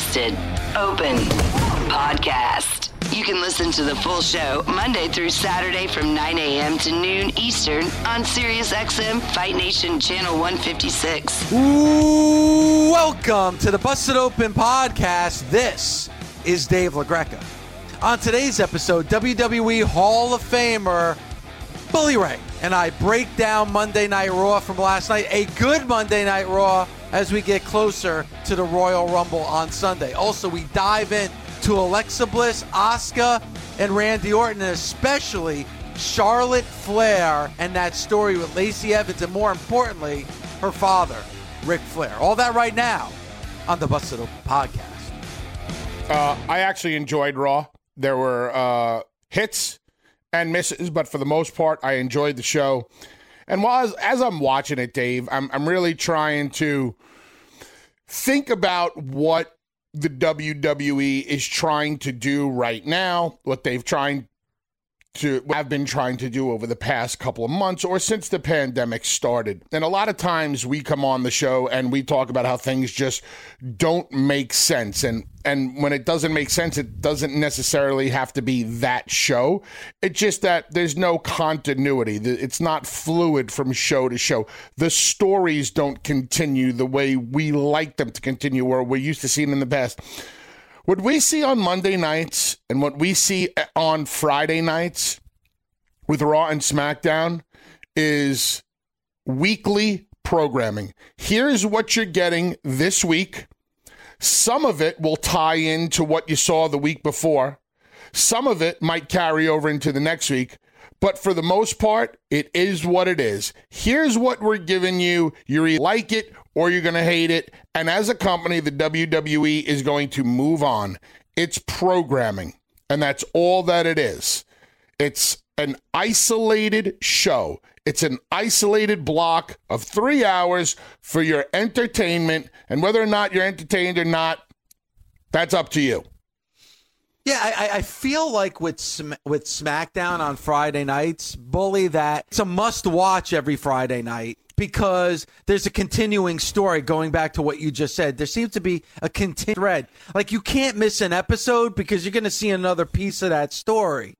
Busted Open Podcast. You can listen to the full show Monday through Saturday from 9 a.m. to noon Eastern on SiriusXM Fight Nation Channel 156. Ooh, welcome to the Busted Open podcast. This is Dave LaGreca. On today's episode, WWE Hall of Famer Bully Ray and I break down Monday Night Raw from last night, a good Monday Night Raw as we get closer to the Royal Rumble on Sunday. Also, we dive in to Alexa Bliss, Asuka, and Randy Orton, and especially Charlotte Flair and that story with Lacey Evans, and more importantly, her father, Ric Flair. All that right now on the Busted Open podcast. Uh, I actually enjoyed Raw. There were uh, hits and misses, but for the most part, I enjoyed the show. And while as, as I'm watching it, Dave, I'm I'm really trying to think about what the WWE is trying to do right now, what they've trying to have been trying to do over the past couple of months or since the pandemic started. And a lot of times we come on the show and we talk about how things just don't make sense and and when it doesn't make sense it doesn't necessarily have to be that show. It's just that there's no continuity. It's not fluid from show to show. The stories don't continue the way we like them to continue or we're used to seeing in the past. What we see on Monday nights and what we see on Friday nights with Raw and SmackDown is weekly programming. Here's what you're getting this week. Some of it will tie into what you saw the week before. Some of it might carry over into the next week. But for the most part, it is what it is. Here's what we're giving you. You either like it or you're going to hate it. And as a company, the WWE is going to move on. It's programming, and that's all that it is. It's an isolated show. It's an isolated block of three hours for your entertainment. And whether or not you're entertained or not, that's up to you. Yeah, I, I feel like with with SmackDown on Friday nights, bully that it's a must watch every Friday night because there's a continuing story going back to what you just said. There seems to be a continued thread. Like you can't miss an episode because you're going to see another piece of that story.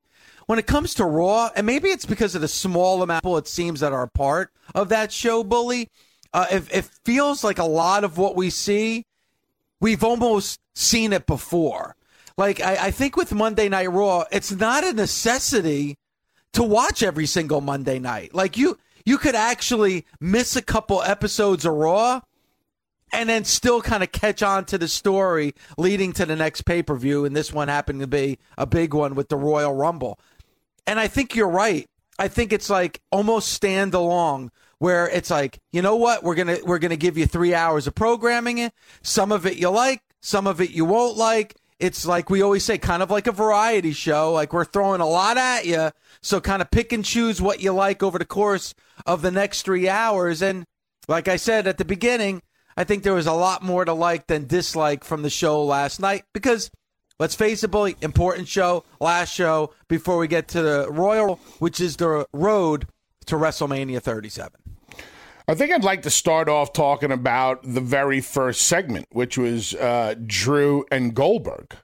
When it comes to Raw, and maybe it's because of the small amount of people it seems that are part of that show, Bully, uh, it feels like a lot of what we see, we've almost seen it before. Like, I, I think with Monday Night Raw, it's not a necessity to watch every single Monday night. Like, you you could actually miss a couple episodes of Raw and then still kind of catch on to the story leading to the next pay per view. And this one happened to be a big one with the Royal Rumble. And I think you're right. I think it's like almost stand along where it's like, you know what, we're gonna we're gonna give you three hours of programming it. Some of it you like, some of it you won't like. It's like we always say, kind of like a variety show. Like we're throwing a lot at you, so kind of pick and choose what you like over the course of the next three hours. And like I said at the beginning, I think there was a lot more to like than dislike from the show last night because let's face it, bully, important show, last show before we get to the Royal, which is the road to WrestleMania 37. I think I'd like to start off talking about the very first segment, which was uh, Drew and Goldberg.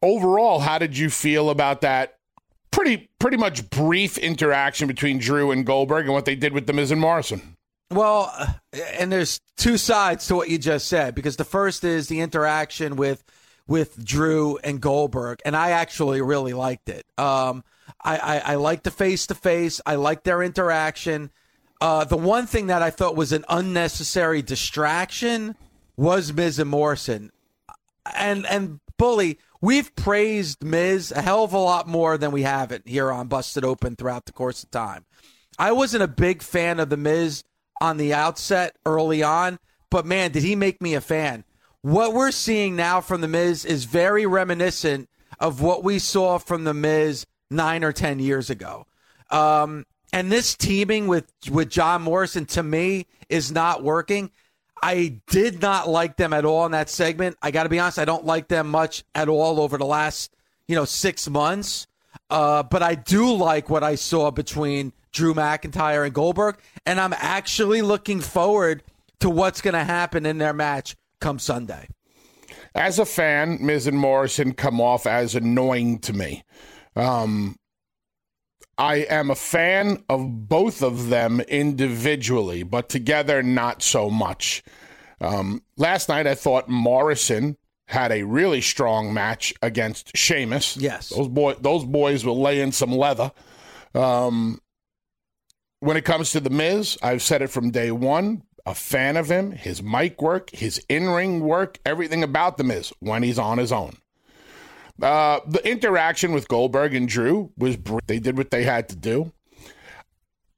Overall, how did you feel about that pretty pretty much brief interaction between Drew and Goldberg and what they did with the Miz and Morrison. Well, uh, and there's two sides to what you just said because the first is the interaction with with Drew and Goldberg, and I actually really liked it. Um, I, I, I like the face to face. I like their interaction. Uh, the one thing that I thought was an unnecessary distraction was Miz and Morrison, and and Bully. We've praised Miz a hell of a lot more than we haven't here on Busted Open throughout the course of time. I wasn't a big fan of the Miz on the outset early on. but man, did he make me a fan. What we're seeing now from The Miz is very reminiscent of what we saw from The Miz nine or 10 years ago. Um, and this teaming with, with John Morrison to me is not working. I did not like them at all in that segment. I got to be honest, I don't like them much at all over the last, you know, six months. Uh, but I do like what I saw between Drew McIntyre and Goldberg, and I'm actually looking forward to what's going to happen in their match come Sunday. As a fan, Miz and Morrison come off as annoying to me. Um, I am a fan of both of them individually, but together, not so much. Um, last night, I thought Morrison had a really strong match against Sheamus. Yes, those boy, those boys will lay in some leather. Um, when it comes to the Miz, I've said it from day one. A fan of him, his mic work, his in ring work, everything about the Miz when he's on his own. Uh, the interaction with Goldberg and Drew was br- they did what they had to do.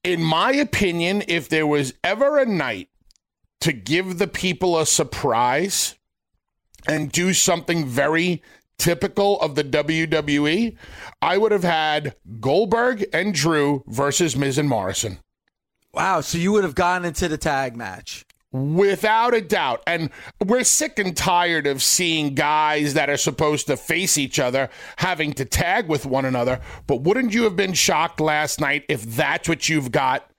In my opinion, if there was ever a night to give the people a surprise and do something very typical of the WWE, I would have had Goldberg and Drew versus Miz and Morrison. Wow, so you would have gone into the tag match. Without a doubt. And we're sick and tired of seeing guys that are supposed to face each other having to tag with one another. But wouldn't you have been shocked last night if that's what you've got?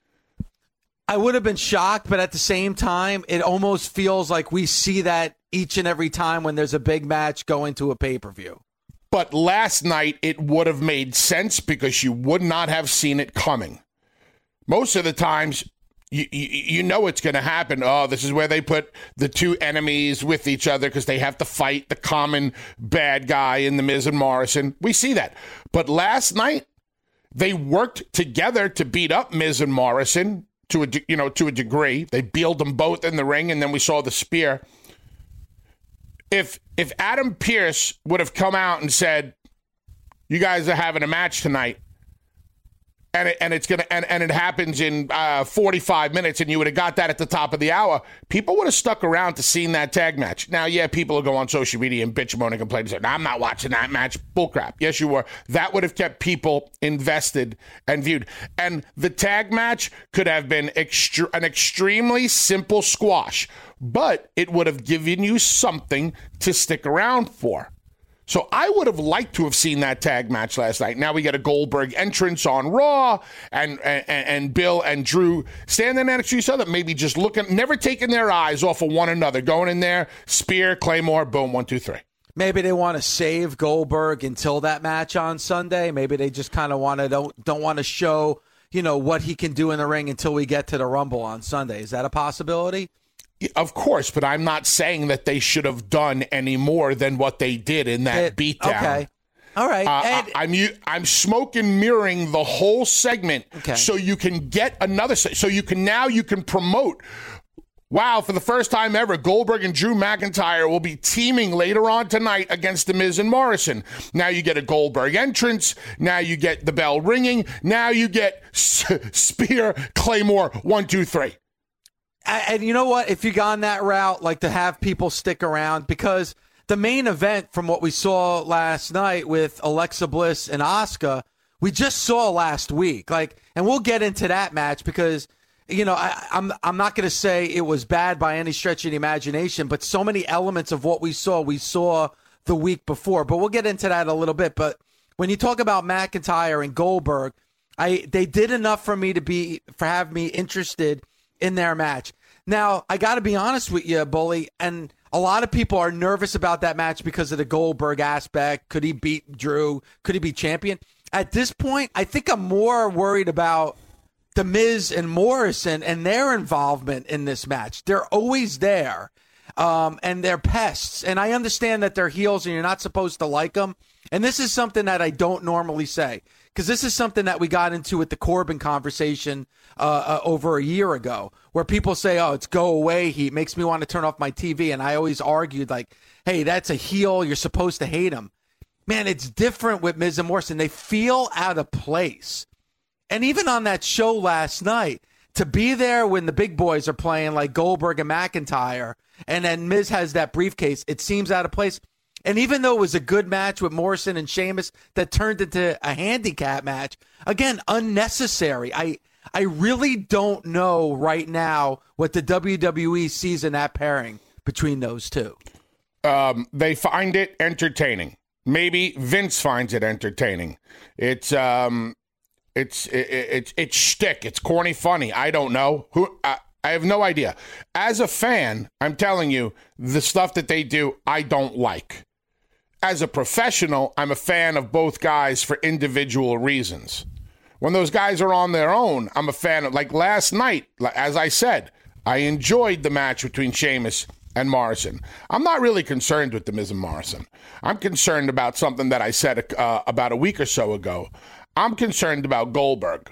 I would have been shocked, but at the same time, it almost feels like we see that each and every time when there's a big match going to a pay per view. But last night, it would have made sense because you would not have seen it coming. Most of the times, you, you, know it's going to happen. Oh, this is where they put the two enemies with each other because they have to fight the common bad guy in the Miz and Morrison. We see that. But last night, they worked together to beat up Miz and Morrison to a you know to a degree. They bealed them both in the ring, and then we saw the spear. If if Adam Pearce would have come out and said, "You guys are having a match tonight," and it, and it's gonna and, and it happens in uh, 45 minutes and you would have got that at the top of the hour. People would have stuck around to seeing that tag match. Now yeah people will go on social media and bitch moan and complain and say i'm not watching that match. Bullcrap. Yes you were. That would have kept people invested and viewed. And the tag match could have been extre- an extremely simple squash but it would have given you something to stick around for so I would have liked to have seen that tag match last night. Now we get a Goldberg entrance on Raw, and and, and Bill and Drew standing next to each other, maybe just looking, never taking their eyes off of one another, going in there, spear, claymore, boom, one, two, three. Maybe they want to save Goldberg until that match on Sunday. Maybe they just kind of want to don't don't want to show you know what he can do in the ring until we get to the Rumble on Sunday. Is that a possibility? Of course, but I'm not saying that they should have done any more than what they did in that it, beatdown. Okay. All right. Uh, I, am I'm smoke and mirroring the whole segment okay. so you can get another so you can now you can promote Wow, for the first time ever, Goldberg and Drew McIntyre will be teaming later on tonight against The Miz and Morrison. Now you get a Goldberg entrance. Now you get the bell ringing. Now you get Spear, Claymore, one, two, three and you know what? If you gone that route, like to have people stick around, because the main event from what we saw last night with Alexa Bliss and Asuka, we just saw last week. Like, and we'll get into that match because you know I, am I'm, I'm not going to say it was bad by any stretch of the imagination, but so many elements of what we saw, we saw the week before. But we'll get into that a little bit. But when you talk about McIntyre and Goldberg, I they did enough for me to be for have me interested in their match. Now, I got to be honest with you, Bully, and a lot of people are nervous about that match because of the Goldberg aspect. Could he beat Drew? Could he be champion? At this point, I think I'm more worried about The Miz and Morrison and their involvement in this match. They're always there. Um, and they're pests. And I understand that they're heels and you're not supposed to like them. And this is something that I don't normally say because this is something that we got into with the Corbin conversation uh, uh, over a year ago, where people say, "Oh, it's go away heat makes me want to turn off my TV," and I always argued like, "Hey, that's a heel. You're supposed to hate him." Man, it's different with Miz and Morrison. They feel out of place, and even on that show last night, to be there when the big boys are playing like Goldberg and McIntyre, and then Miz has that briefcase, it seems out of place. And even though it was a good match with Morrison and Sheamus that turned into a handicap match, again, unnecessary. I I really don't know right now what the WWE sees in that pairing between those two. Um, they find it entertaining. Maybe Vince finds it entertaining. It's um, it's it, it's it's shtick. It's corny, funny. I don't know who. I, I have no idea. As a fan, I'm telling you, the stuff that they do, I don't like. As a professional, I'm a fan of both guys for individual reasons. When those guys are on their own, I'm a fan of, like last night, as I said, I enjoyed the match between Sheamus and Morrison. I'm not really concerned with the Miz and Morrison. I'm concerned about something that I said uh, about a week or so ago. I'm concerned about Goldberg.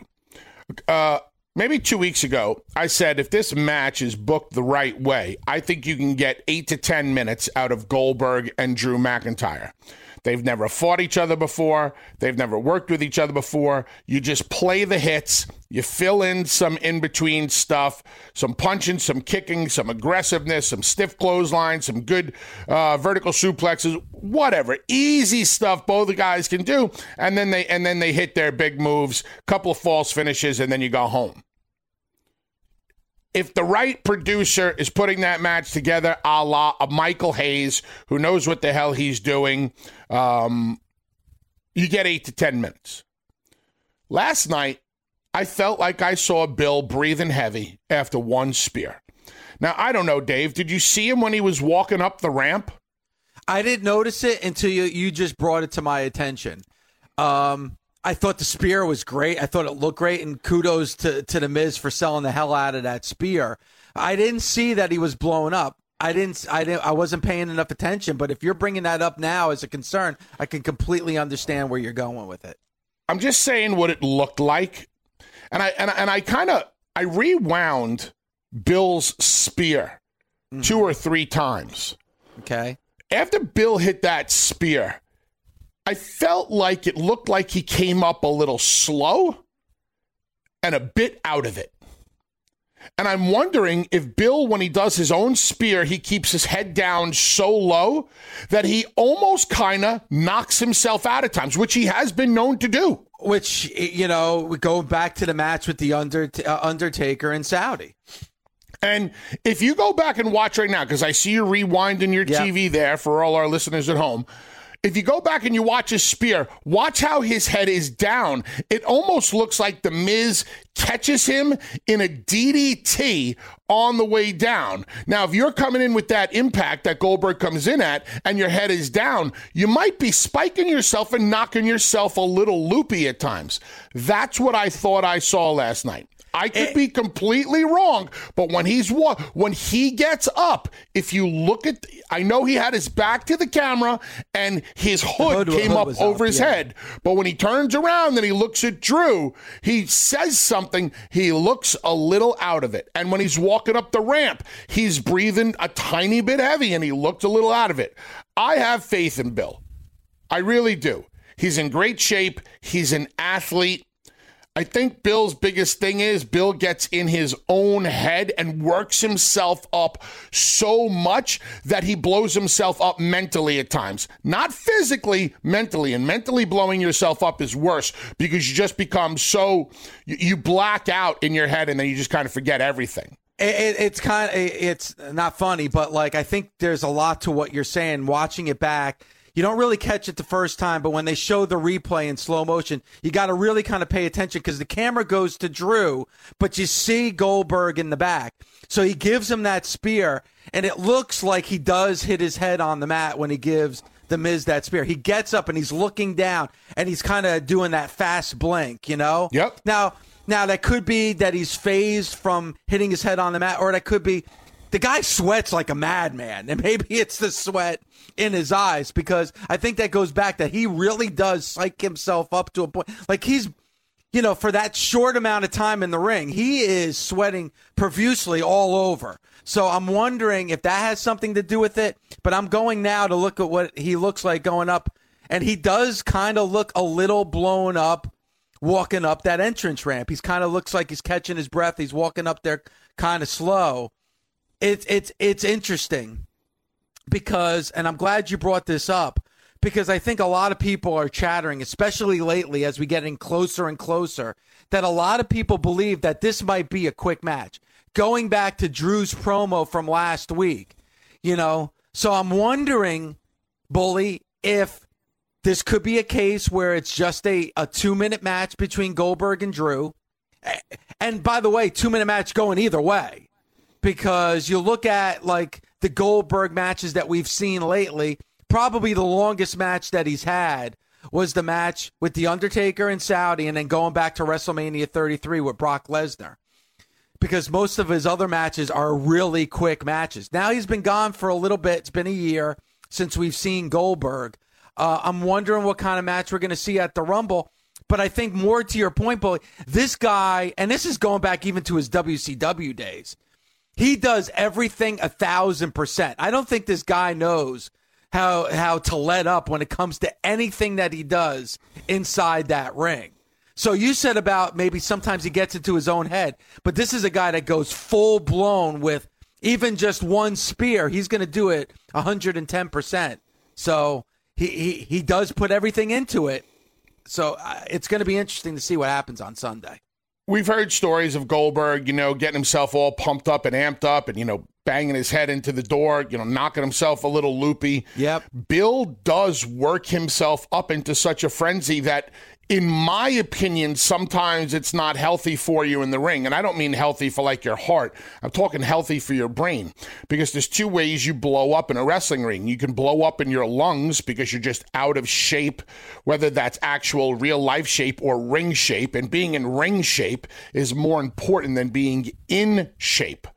Uh, maybe two weeks ago, I said if this match is booked the right way, I think you can get eight to 10 minutes out of Goldberg and Drew McIntyre. They've never fought each other before. They've never worked with each other before. You just play the hits. You fill in some in between stuff, some punching, some kicking, some aggressiveness, some stiff clotheslines, some good uh, vertical suplexes, whatever. Easy stuff both the guys can do, and then they and then they hit their big moves, couple of false finishes, and then you go home if the right producer is putting that match together, a la a Michael Hayes, who knows what the hell he's doing, um, you get eight to 10 minutes. Last night, I felt like I saw Bill breathing heavy after one spear. Now, I don't know, Dave, did you see him when he was walking up the ramp? I didn't notice it until you, you just brought it to my attention. Um, I thought the spear was great. I thought it looked great, and kudos to, to the Miz for selling the hell out of that spear. I didn't see that he was blown up. I didn't. I didn't. I wasn't paying enough attention. But if you're bringing that up now as a concern, I can completely understand where you're going with it. I'm just saying what it looked like, and I and, and I kind of I rewound Bill's spear mm-hmm. two or three times. Okay. After Bill hit that spear, I felt like it looked like he came up a little slow and a bit out of it. And I'm wondering if Bill, when he does his own spear, he keeps his head down so low that he almost kind of knocks himself out at times, which he has been known to do. Which, you know, we go back to the match with the uh, Undertaker and Saudi. And if you go back and watch right now, because I see you rewinding your yep. TV there for all our listeners at home, if you go back and you watch his spear, watch how his head is down. It almost looks like the Miz catches him in a DDT on the way down. Now, if you're coming in with that impact that Goldberg comes in at and your head is down, you might be spiking yourself and knocking yourself a little loopy at times. That's what I thought I saw last night. I could eh. be completely wrong, but when he's when he gets up, if you look at, I know he had his back to the camera and his hood, hood came hood up over up, his yeah. head, but when he turns around and he looks at Drew, he says something. He looks a little out of it, and when he's walking up the ramp, he's breathing a tiny bit heavy, and he looked a little out of it. I have faith in Bill. I really do. He's in great shape. He's an athlete. I think Bill's biggest thing is Bill gets in his own head and works himself up so much that he blows himself up mentally at times. Not physically, mentally. And mentally blowing yourself up is worse because you just become so, you black out in your head and then you just kind of forget everything. It, it's kind of, it's not funny, but like I think there's a lot to what you're saying. Watching it back, you don't really catch it the first time, but when they show the replay in slow motion, you got to really kind of pay attention because the camera goes to Drew, but you see Goldberg in the back. So he gives him that spear, and it looks like he does hit his head on the mat when he gives the Miz that spear. He gets up and he's looking down, and he's kind of doing that fast blink, you know? Yep. Now, now that could be that he's phased from hitting his head on the mat, or that could be the guy sweats like a madman, and maybe it's the sweat in his eyes because I think that goes back that he really does psych himself up to a point. Like he's, you know, for that short amount of time in the ring, he is sweating profusely all over. So I'm wondering if that has something to do with it. But I'm going now to look at what he looks like going up, and he does kind of look a little blown up. walking up that entrance ramp. He's kind of looks like he's catching his breath. He's walking up there kind of slow. It's it's it's interesting because, and I'm glad you brought this up because I think a lot of people are chattering, especially lately as we get in closer and closer, that a lot of people believe that this might be a quick match. Going back to Drew's promo from last week, you know, so I'm wondering, Bully, if this could be a case where it's just a, a two minute match between Goldberg and Drew. And by the way, two minute match going either way. Because you look at like the Goldberg matches that we've seen lately, probably the longest match that he's had was the match with The Undertaker and Saudi, and then going back to WrestleMania 33 with Brock Lesnar. Because most of his other matches are really quick matches. Now he's been gone for a little bit. It's been a year since we've seen Goldberg. Uh, I'm wondering what kind of match we're going to see at the Rumble. But I think more to your point, Bully, this guy, and this is going back even to his WCW days, he does everything a thousand percent. I don't think this guy knows how how to let up when it comes to anything that he does inside that ring. So you said about maybe sometimes he gets into his own head, but this is a guy that goes full blown with even just one spear. He's going to do it 110%. So he, he, he does put everything into it. So uh, it's going to be interesting to see what happens on Sunday. We've heard stories of Goldberg, you know, getting himself all pumped up and amped up and, you know, banging his head into the door, you know, knocking himself a little loopy. Yep. Bill does work himself up into such a frenzy that in my opinion, sometimes it's not healthy for you in the ring. And I don't mean healthy for like your heart. I'm talking healthy for your brain because there's two ways you blow up in a wrestling ring. You can blow up in your lungs because you're just out of shape, whether that's actual real life shape or ring shape. And being in ring shape is more important than being in shape.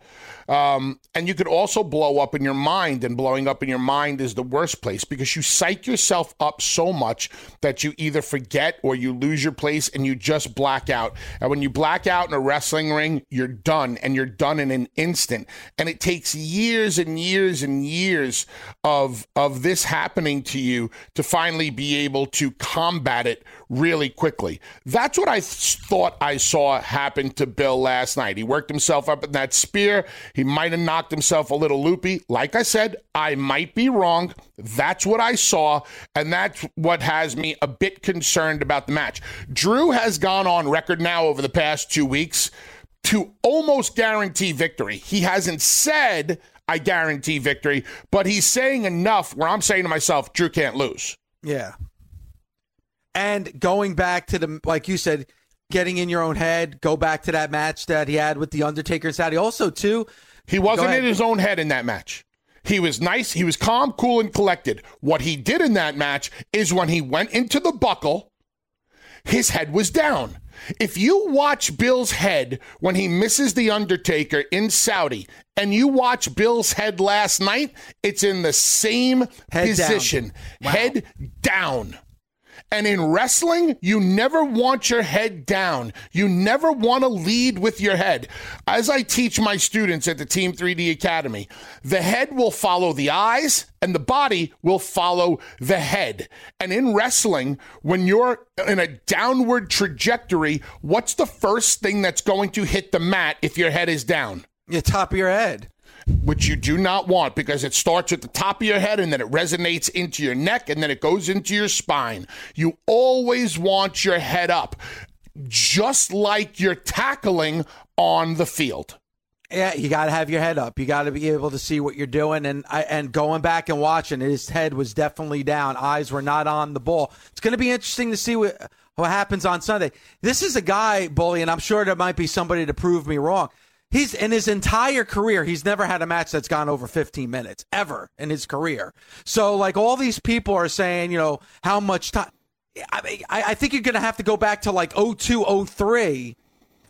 Um, and you could also blow up in your mind, and blowing up in your mind is the worst place because you psych yourself up so much that you either forget or you lose your place and you just black out. And when you black out in a wrestling ring, you're done, and you're done in an instant. And it takes years and years and years of of this happening to you to finally be able to combat it really quickly. That's what I th- thought I saw happen to Bill last night. He worked himself up in that spear. He might have knocked himself a little loopy. Like I said, I might be wrong. That's what I saw, and that's what has me a bit concerned about the match. Drew has gone on record now over the past two weeks to almost guarantee victory. He hasn't said, I guarantee victory, but he's saying enough where I'm saying to myself, Drew can't lose. Yeah. And going back to the, like you said, getting in your own head, go back to that match that he had with The Undertaker and Saudi. Also, too, he wasn't in his own head in that match. He was nice. He was calm, cool, and collected. What he did in that match is when he went into the buckle, his head was down. If you watch Bill's head when he misses The Undertaker in Saudi, and you watch Bill's head last night, it's in the same Head position. down. Wow. Head down. And in wrestling, you never want your head down. You never want to lead with your head. As I teach my students at the Team 3D Academy, the head will follow the eyes and the body will follow the head. And in wrestling, when you're in a downward trajectory, what's the first thing that's going to hit the mat if your head is down? the top of your head. Which you do not want because it starts at the top of your head and then it resonates into your neck and then it goes into your spine. You always want your head up, just like you're tackling on the field. Yeah, you got to have your head up. You got to be able to see what you're doing. And and going back and watching, his head was definitely down. Eyes were not on the ball. It's going to be interesting to see what what happens on Sunday. This is a guy, bully, and I'm sure there might be somebody to prove me wrong. He's in his entire career, he's never had a match that's gone over 15 minutes ever in his career. So, like all these people are saying, you know, how much time. I mean, I, I think you're going to have to go back to like 02, 03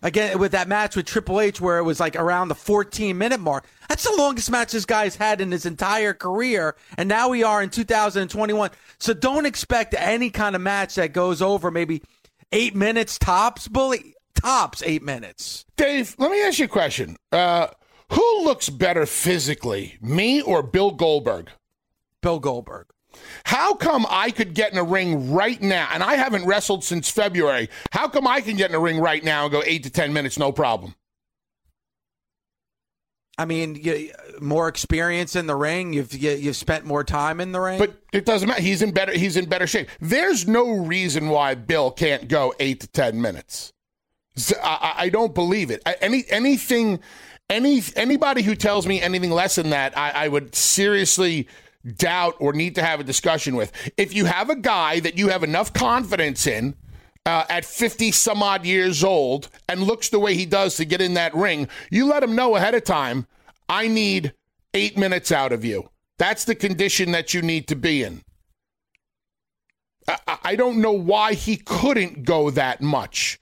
again with that match with Triple H where it was like around the 14 minute mark. That's the longest match this guy's had in his entire career. And now we are in 2021. So don't expect any kind of match that goes over maybe eight minutes tops, bully. Tops eight minutes. Dave, let me ask you a question. Uh, who looks better physically, me or Bill Goldberg? Bill Goldberg. How come I could get in a ring right now, and I haven't wrestled since February? How come I can get in a ring right now and go eight to 10 minutes, no problem? I mean, you, more experience in the ring. You've you, have you have spent more time in the ring. But it doesn't matter. He's in better. He's in better shape. There's no reason why Bill can't go eight to ten minutes. I, I don't believe it. Any anything, any anybody who tells me anything less than that, I, I would seriously doubt or need to have a discussion with. If you have a guy that you have enough confidence in. Uh, at 50 some odd years old and looks the way he does to get in that ring, you let him know ahead of time, I need eight minutes out of you. That's the condition that you need to be in. I, I don't know why he couldn't go that much.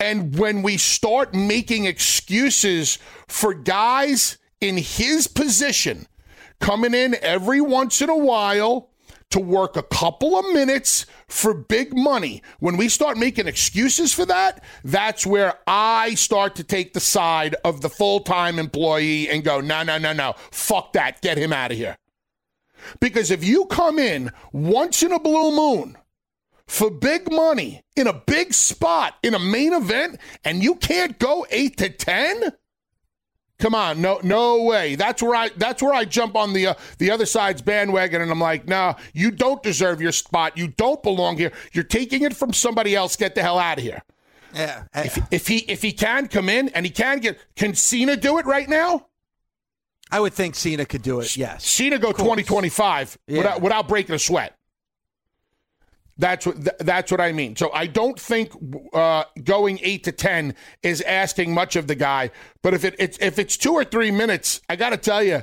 And when we start making excuses for guys in his position coming in every once in a while to work a couple of minutes for big money, when we start making excuses for that, that's where I start to take the side of the full time employee and go, no, no, no, no, fuck that, get him out of here. Because if you come in once in a blue moon for big money in a big spot in a main event and you can't go 8 to 10 come on no no way. That's where i that's where i jump on the uh, the other side's bandwagon and i'm like no nah, you don't deserve your spot. You don't belong here. You're taking it from somebody else. Get the hell out of here. Yeah if, if he if he can come in and he can get can cena do it right now? I would think Cena could do it. Yes, Cena go twenty twenty five without without breaking a sweat. That's what th- that's what I mean. So I don't think uh, going eight to ten is asking much of the guy. But if it it's, if it's two or three minutes, I got to tell you,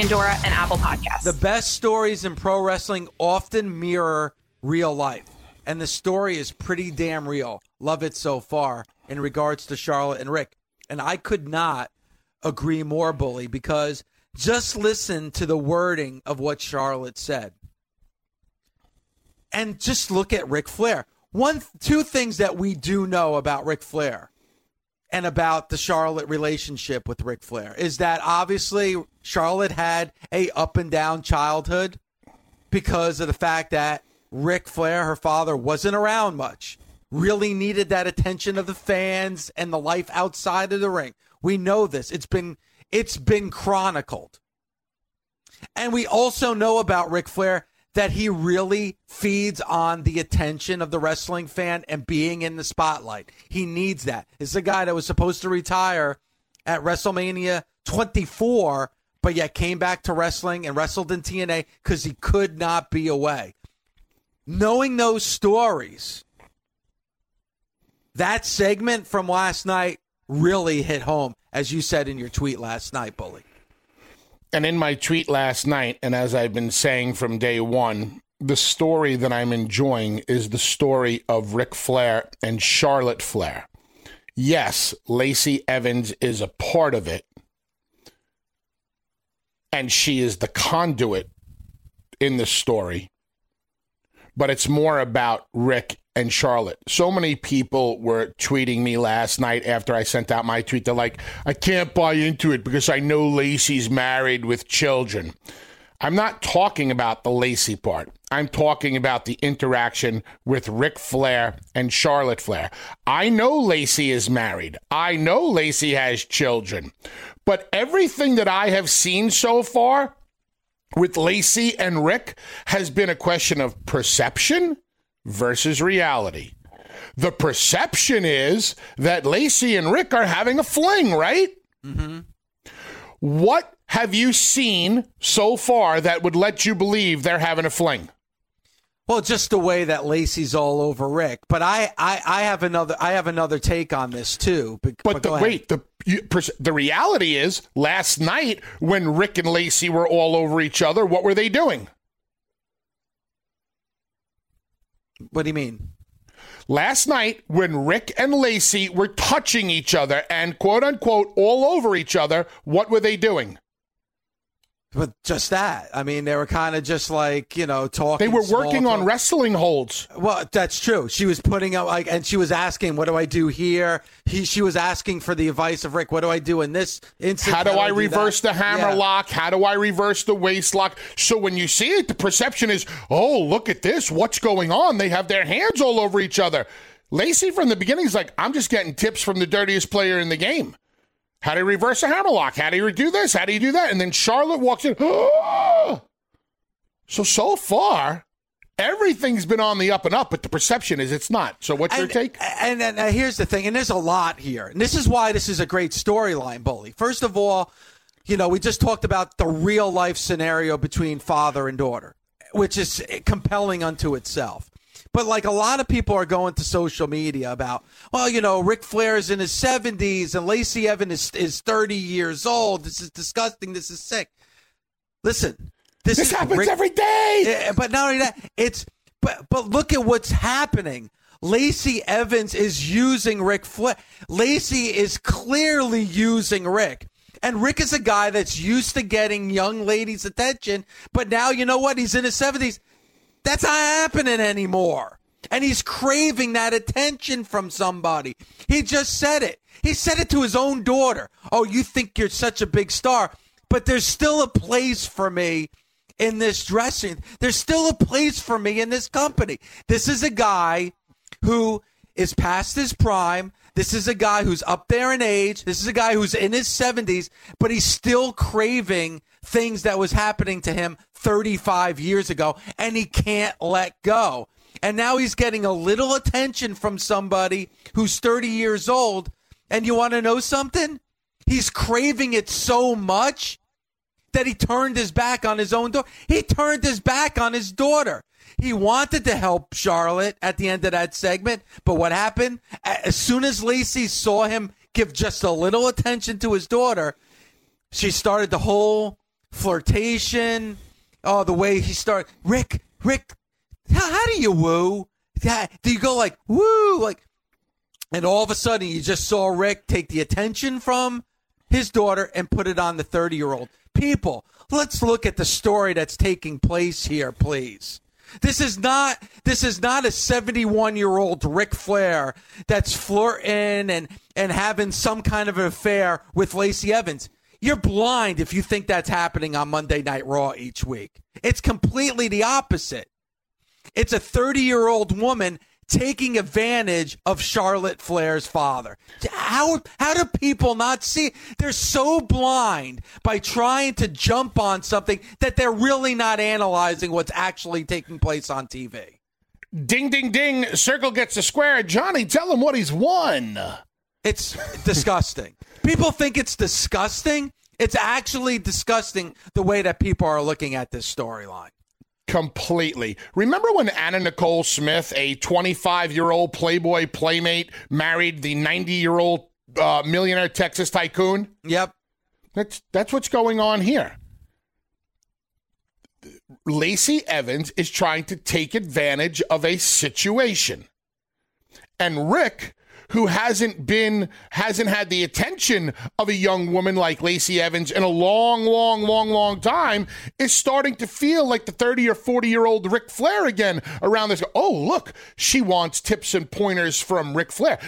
Pandora, and Apple Podcasts. The best stories in pro wrestling often mirror real life, and the story is pretty damn real. Love it so far in regards to Charlotte and Ric. And I could not agree more, Bully, because just listen to the wording of what Charlotte said. And just look at Ric Flair. One, two things that we do know about Ric Flair and about the Charlotte relationship with Ric Flair is that obviously Charlotte had a up and down childhood because of the fact that Ric Flair, her father, wasn't around much. Really needed that attention of the fans and the life outside of the ring. We know this. It's been it's been chronicled. And we also know about Ric Flair that he really feeds on the attention of the wrestling fan and being in the spotlight. He needs that. It's a guy that was supposed to retire at WrestleMania 24, but yet came back to wrestling and wrestled in TNA because he could not be away. Knowing those stories, that segment from last night really hit home, as you said in your tweet last night, Bully. And in my tweet last night, and as I've been saying from day one, the story that I'm enjoying is the story of Ric Flair and Charlotte Flair. Yes, Lacey Evans is a part of it, and she is the conduit in the story, but it's more about Ric and Charlotte. So many people were tweeting me last night after I sent out my tweet. They're like, I can't buy into it because I know Lacey's married with children. I'm not talking about the Lacey part. I'm talking about the interaction with Ric Flair and Charlotte Flair. I know Lacey is married. I know Lacey has children. But everything that I have seen so far with Lacey and Ric has been a question of perception versus reality. The perception is that Lacey and Ric are having a fling, right? Mm-hmm. What have you seen so far that would let you believe they're having a fling? Well, just the way that Lacey's all over Ric, but I, I, I have another, I have another take on this too. But, but the, wait, the you, the reality is, last night when Ric and Lacey were all over each other, what were they doing? What do you mean? Last night, when Ric and Lacey were touching each other and quote unquote all over each other, what were they doing? But just that. I mean, they were kind of just like you know talking. They were working on talk. wrestling holds. Well, that's true. She was putting out like, and she was asking, "What do I do here?" He, she was asking for the advice of Ric. What do I do in this instance? How do I that?" reverse the hammer Yeah. lock? How do I reverse the waist lock? So when you see it, the perception is, oh, look at this. What's going on? They have their hands all over each other. Lacey from the beginning is like, I'm just getting tips from the dirtiest player in the game. How do you reverse a hammerlock? How do you do this? How do you do that? And then Charlotte walks in. so, so far, everything's been on the up and up, but the perception is it's not. So what's your take? and, and uh, here's the thing, and there's a lot here, and this is why this is a great storyline, Bully. First of all, you know, we just talked about the real life scenario between father and daughter, which is compelling unto itself. But like a lot of people are going to social media about, well, you know, Ric Flair is in his 70s and Lacey Evans is, is 30 years old. This is disgusting. This is sick. Listen, this, This is happens Ric- every day. but not only that, it's but but look at what's happening. Lacey Evans is using Ric Flair. Lacey is clearly using Ric. And Ric is a guy that's used to getting young ladies' attention, but now you know what? He's in his 70s. That's not happening anymore. And he's craving that attention from somebody. He just said it. He said it to his own daughter. Oh, you think you're such a big star, but there's still a place for me in this dressing. There's still a place for me in this company. This is a guy who is past his prime. This is a guy who's up there in age. This is a guy who's in his 70s, but he's still craving things that was happening to him 35 years ago, and he can't let go. And now he's getting a little attention from somebody who's 30 years old. And you want to know something? He's craving it so much that he turned his back on his own daughter. He turned his back on his daughter. He wanted to help Charlotte at the end of that segment, but what happened? As soon as Lacey saw him give just a little attention to his daughter, she started the whole flirtation. Oh, the way he started. Ric, Ric, how, how do you woo? Yeah, Do you go like woo, like, and all of a sudden you just saw Ric take the attention from his daughter and put it on the 30 year old. People, let's look at the story that's taking place here, please. This is not this is not a 71 year old Ric Flair that's flirting and and having some kind of an affair with Lacey Evans. You're blind if you think that's happening on Monday Night Raw each week. It's completely the opposite. It's a 30 year old woman taking advantage of Charlotte Flair's father. How how do people not see? They're so blind by trying to jump on something that they're really not analyzing what's actually taking place on TV. Ding, ding, ding. Circle gets a square. Johnny, tell him what he's won. It's disgusting. People think it's disgusting. It's actually disgusting the way that people are looking at this storyline. Completely. Remember when Anna Nicole Smith, a 25 year old Playboy playmate, married the 90 year old uh, millionaire Texas tycoon? Yep. That's that's what's going on here. Lacey Evans is trying to take advantage of a situation. And Ric, who hasn't been hasn't had the attention of a young woman like Lacey Evans in a long, long, long, long time, is starting to feel like the 30 or 40 year old Ric Flair again around this. Oh, look, she wants tips and pointers from Ric Flair.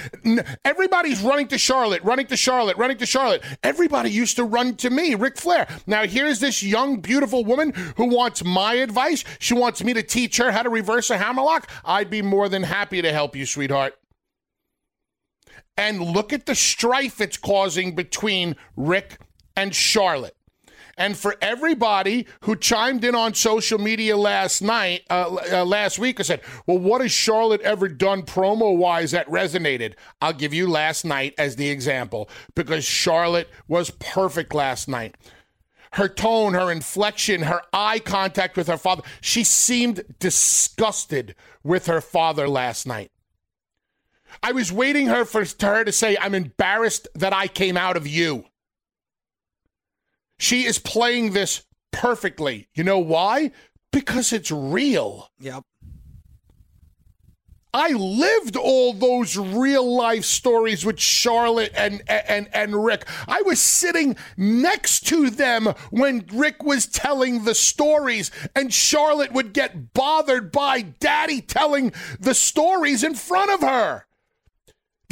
Everybody's running to Charlotte, running to Charlotte, running to Charlotte. Everybody used to run to me, Ric Flair. Now here's this young, beautiful woman who wants my advice. She wants me to teach her how to reverse a hammerlock. I'd be more than happy to help you, sweetheart and look at the strife it's causing between Ric and Charlotte. And for everybody who chimed in on social media last night, uh, uh, last week, I said, "Well, what has Charlotte ever done promo wise that resonated?" I'll give you last night as the example because Charlotte was perfect last night. Her tone, her inflection, her eye contact with her father. She seemed disgusted with her father last night. I was waiting her for her to say, I'm embarrassed that I came out of you. She is playing this perfectly. You know why? Because it's real. Yep. I lived all those real life stories with Charlotte and, and, and Ric. I was sitting next to them when Ric was telling the stories, and Charlotte would get bothered by daddy telling the stories in front of her.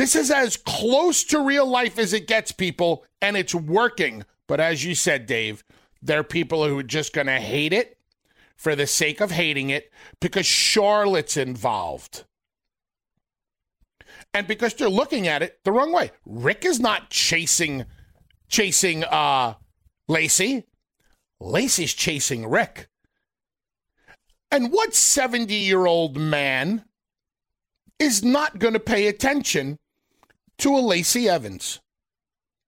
This is as close to real life as it gets, people, and it's working. But as you said, Dave, there are people who are just going to hate it for the sake of hating it because Charlotte's involved and because they're looking at it the wrong way. Ric is not chasing chasing uh Lacey. Lacey's chasing Ric. And what 70-year-old man is not going to pay attention to a Lacey Evans?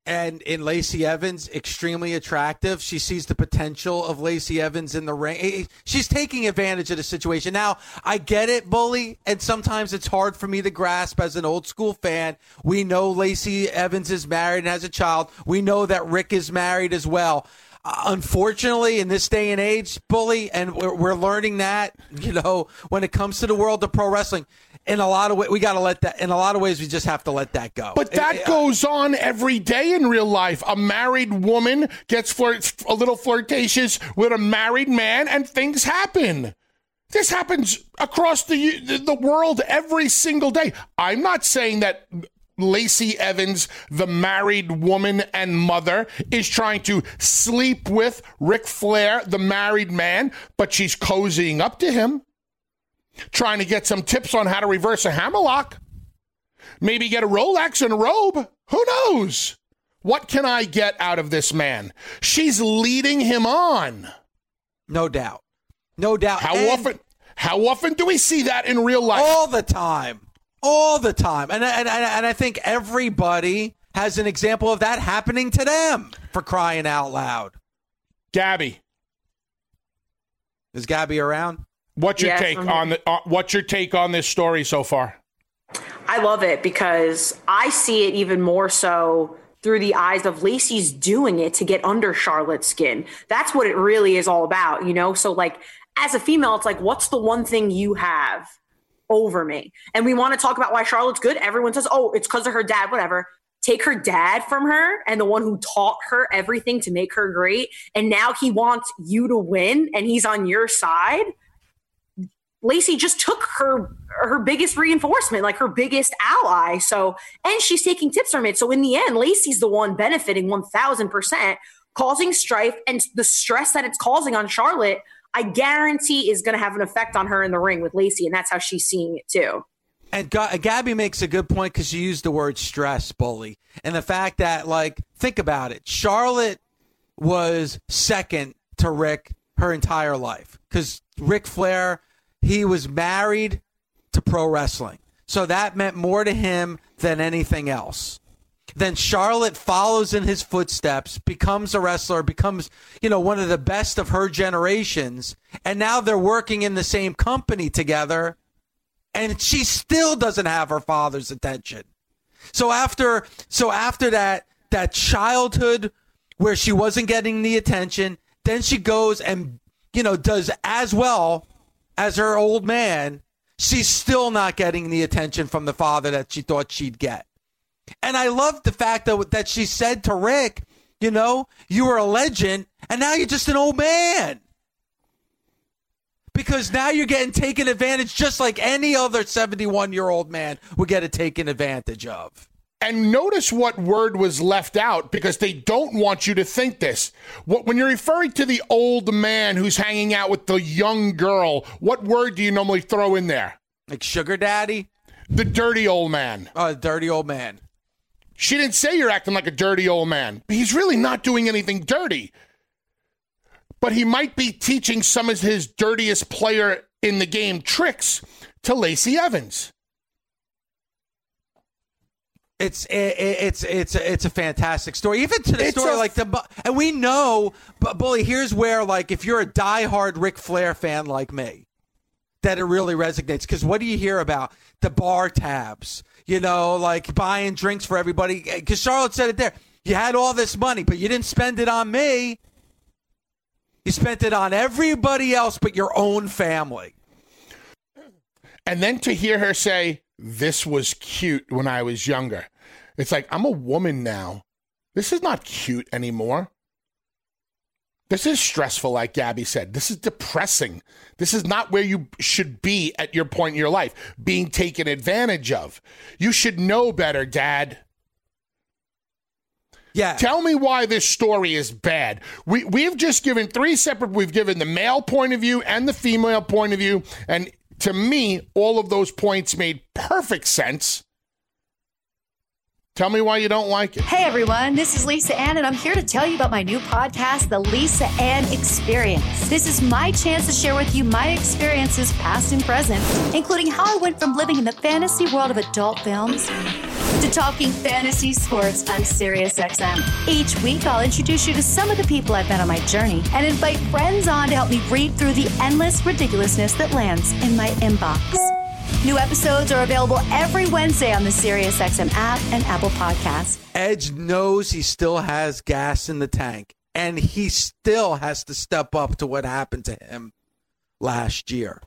and in Lacey Evans, extremely attractive. She sees the potential of Lacey Evans in the ring. She's taking advantage of the situation. Now, I get it, Bully, and sometimes it's hard for me to grasp as an old school fan. We know Lacey Evans is married and has a child. We know that Ric is married as well. Uh, unfortunately, in this day and age, Bully, and we're, we're learning that, you know, when it comes to the world of pro wrestling, in a lot of ways, we got to let that. In a lot of ways, we just have to let that go. But that it, uh, goes on every day in real life. A married woman gets flirt, a little flirtatious with a married man, and things happen. This happens across the the world every single day. I'm not saying that Lacey Evans, the married woman and mother, is trying to sleep with Ric Flair, the married man, but she's cozying up to him trying to get some tips on how to reverse a hammerlock. Maybe get a Rolex and a robe. Who knows? What can I get out of this man? She's leading him on. No doubt. No doubt. How and often how often do we see that in real life? All the time. All the time. And, and, and I think everybody has an example of that happening to them for crying out loud. Gabby. Is Gabby around? What's your yes, take on the? Uh, what's your take on this story so far? I love it because I see it even more so through the eyes of Lacey's doing it to get under Charlotte's skin. That's what it really is all about, you know? So, like, as a female, it's like, what's the one thing you have over me? And we want to talk about why Charlotte's good. Everyone says, oh, it's because of her dad, whatever. Take her dad from her and the one who taught her everything to make her great. And now he wants you to win and he's on your side Lacey just took her her biggest reinforcement, like her biggest ally. So, and she's taking tips from it. So, in the end, Lacey's the one benefiting 1000%, causing strife and the stress that it's causing on Charlotte. I guarantee is going to have an effect on her in the ring with Lacey, and that's how she's seeing it too. And Gabby makes a good point because she used the word stress, bully, and the fact that, like, think about it. Charlotte was second to Ric her entire life because Ric Flair he was married to pro wrestling. So that meant more to him than anything else. Then Charlotte follows in his footsteps, becomes a wrestler, becomes, you know, one of the best of her generations. And now they're working in the same company together. And she still doesn't have her father's attention. So after so after that that childhood where she wasn't getting the attention, then she goes and you know does as well as her old man, she's still not getting the attention from the father that she thought she'd get. And I love the fact that, that she said to Ric, you know, you were a legend and now you're just an old man. Because now you're getting taken advantage just like any other 71 year old man would get taken advantage of. And notice what word was left out because they don't want you to think this. What, when you're referring to the old man who's hanging out with the young girl, what word do you normally throw in there? Like sugar daddy? The dirty old man. Oh, dirty old man. She didn't say you're acting like a dirty old man. He's really not doing anything dirty. But he might be teaching some of his dirtiest player in the game tricks to Lacey Evans. It's it, it's it's it's a fantastic story. Even to the it's story, a, like the and we know, but bully. Here's where, like, if you're a diehard Ric Flair fan like me, that it really resonates. Because what do you hear about the bar tabs? You know, like buying drinks for everybody. Eh, because Charlotte said it there. You had all this money, but you didn't spend it on me. You spent it on everybody else but your own family. And then to hear her say, This was cute when I was younger. It's like, I'm a woman now. This is not cute anymore. This is stressful, like Gabby said. This is depressing. This is not where you should be at your point in your life, being taken advantage of. You should know better, Dad. Yeah. Tell me why this story is bad. We we've just given three separate we've given the male point of view and the female point of view and to me all of those points made perfect sense. Tell me why you don't like it. Hey everyone, this is Lisa Ann, and I'm here to tell you about my new podcast, The Lisa Ann Experience. This is my chance to share with you my experiences, past and present, including how I went from living in the fantasy world of adult films to talking fantasy sports on SiriusXM. Each week, I'll introduce you to some of the people I've met on my journey and invite friends on to help me read through the endless ridiculousness that lands in my inbox. New episodes are available every Wednesday on the SiriusXM app and Apple Podcasts. Edge knows he still has gas in the tank, and he still has to step up to what happened to him last year.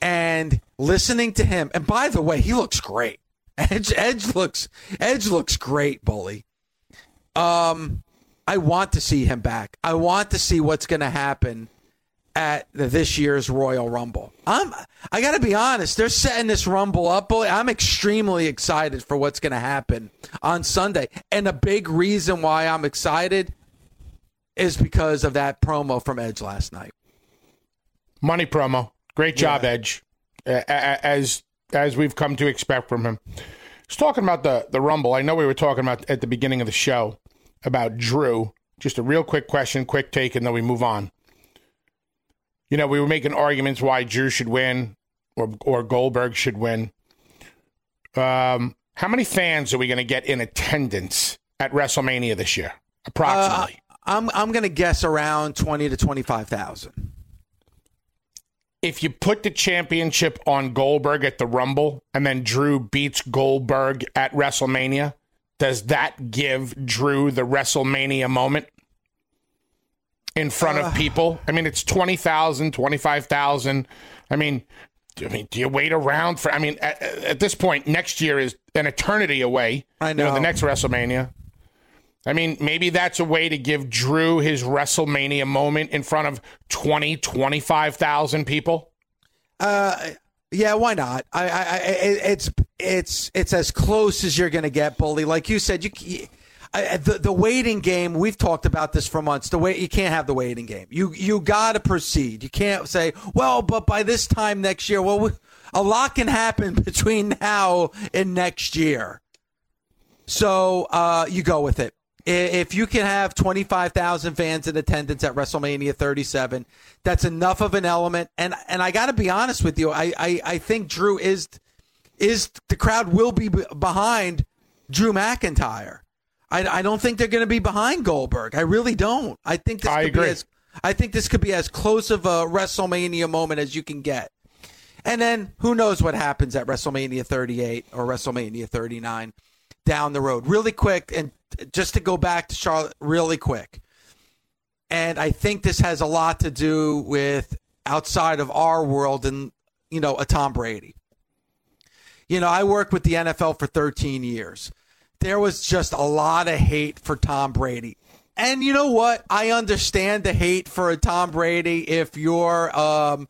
And listening to him, and by the way, he looks great. Edge, Edge looks, Edge looks great, bully. Um, I want to see him back. I want to see what's going to happen at this year's Royal Rumble. I'm I got to be honest, they're setting this Rumble up. Boy, I'm extremely excited for what's going to happen on Sunday. And a big reason why I'm excited is because of that promo from Edge last night. Money promo. Great job, Yeah. Edge. a- As as we've come to expect from him. He's talking about the the Rumble. I know we were talking about at the beginning of the show about Drew. Just a real quick question, quick take, and then we move on. You know, we were making arguments why Drew should win or or Goldberg should win. Um, how many fans are we going to get in attendance at WrestleMania this year? Approximately. I'm I'm going to guess around 20 to 25,000. If you put the championship on Goldberg at the Rumble and then Drew beats Goldberg at WrestleMania, does that give Drew the WrestleMania moment in front of uh. people? I mean, it's 20,000, 25,000. I mean, I mean, do you wait around for? I mean, at, at this point, next year is an eternity away. I You know, know. the next WrestleMania. I mean, maybe that's a way to give Drew his WrestleMania moment in front of 20, 25,000 people. Uh, yeah, why not? I, I, I it's it's it's as close as you're going to get, bully. Like you said, you. you I, the the waiting game. We've talked about this for months. The way you can't have the waiting game. You you got to proceed. You can't say, well, but by this time next year, well, a lot can happen between now and next year. So uh, you go with it. If you can have 25,000 fans in attendance at WrestleMania 37, that's enough of an element. And and I got to be honest with you, I, I I think Drew is is the crowd will be behind Drew McIntyre. I, I don't think they're going to be behind Goldberg. I really don't. I think this I could be agree. as I think this could be as close of a WrestleMania moment as you can get. And then who knows what happens at WrestleMania 38 or WrestleMania 39 down the road. Really quick, and just to go back to Charlotte really quick. And I think this has a lot to do with outside of our world and, you know, a Tom Brady. You know, I worked with the NFL for 13 years. There was just a lot of hate for Tom Brady. And you know what? I understand the hate for a Tom Brady if you're um,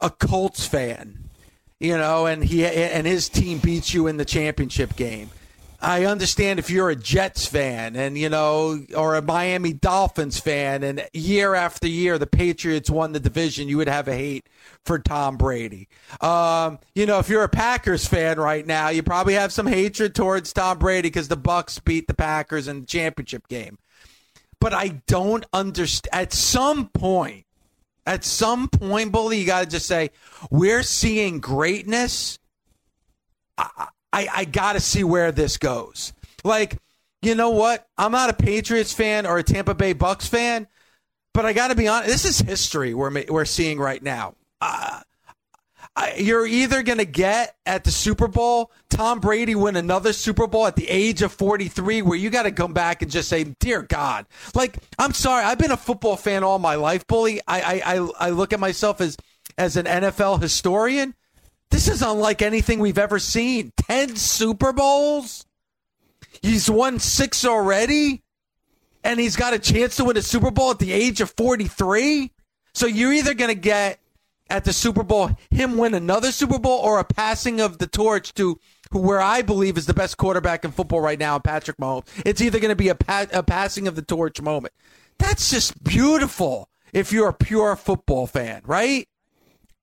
a Colts fan, you know, and he and his team beats you in the championship game. I understand if you're a Jets fan and you know, or a Miami Dolphins fan, and year after year the Patriots won the division, you would have a hate for Tom Brady. Um, you know, if you're a Packers fan right now, you probably have some hatred towards Tom Brady because the Bucks beat the Packers in the championship game. But I don't understand. At some point, at some point, bully, you got to just say we're seeing greatness. I, I got to see where this goes. Like, you know what? I'm not a Patriots fan or a Tampa Bay Bucks fan, but I got to be honest. This is history we're we're seeing right now. Uh, I, you're either going to get at the Super Bowl Tom Brady win another Super Bowl at the age of 43, where you got to come back and just say, "Dear God!" Like, I'm sorry, I've been a football fan all my life, bully. I I, I, I look at myself as as an NFL historian This is unlike anything we've ever seen. 10 Super Bowls? He's won six already? And he's got a chance to win a Super Bowl at the age of 43? So you're either going to get at the Super Bowl him win another Super Bowl or a passing of the torch to who where I believe is the best quarterback in football right now, Patrick Mahomes. It's either going to be a, pa- a passing of the torch moment. That's just beautiful if you're a pure football fan, right?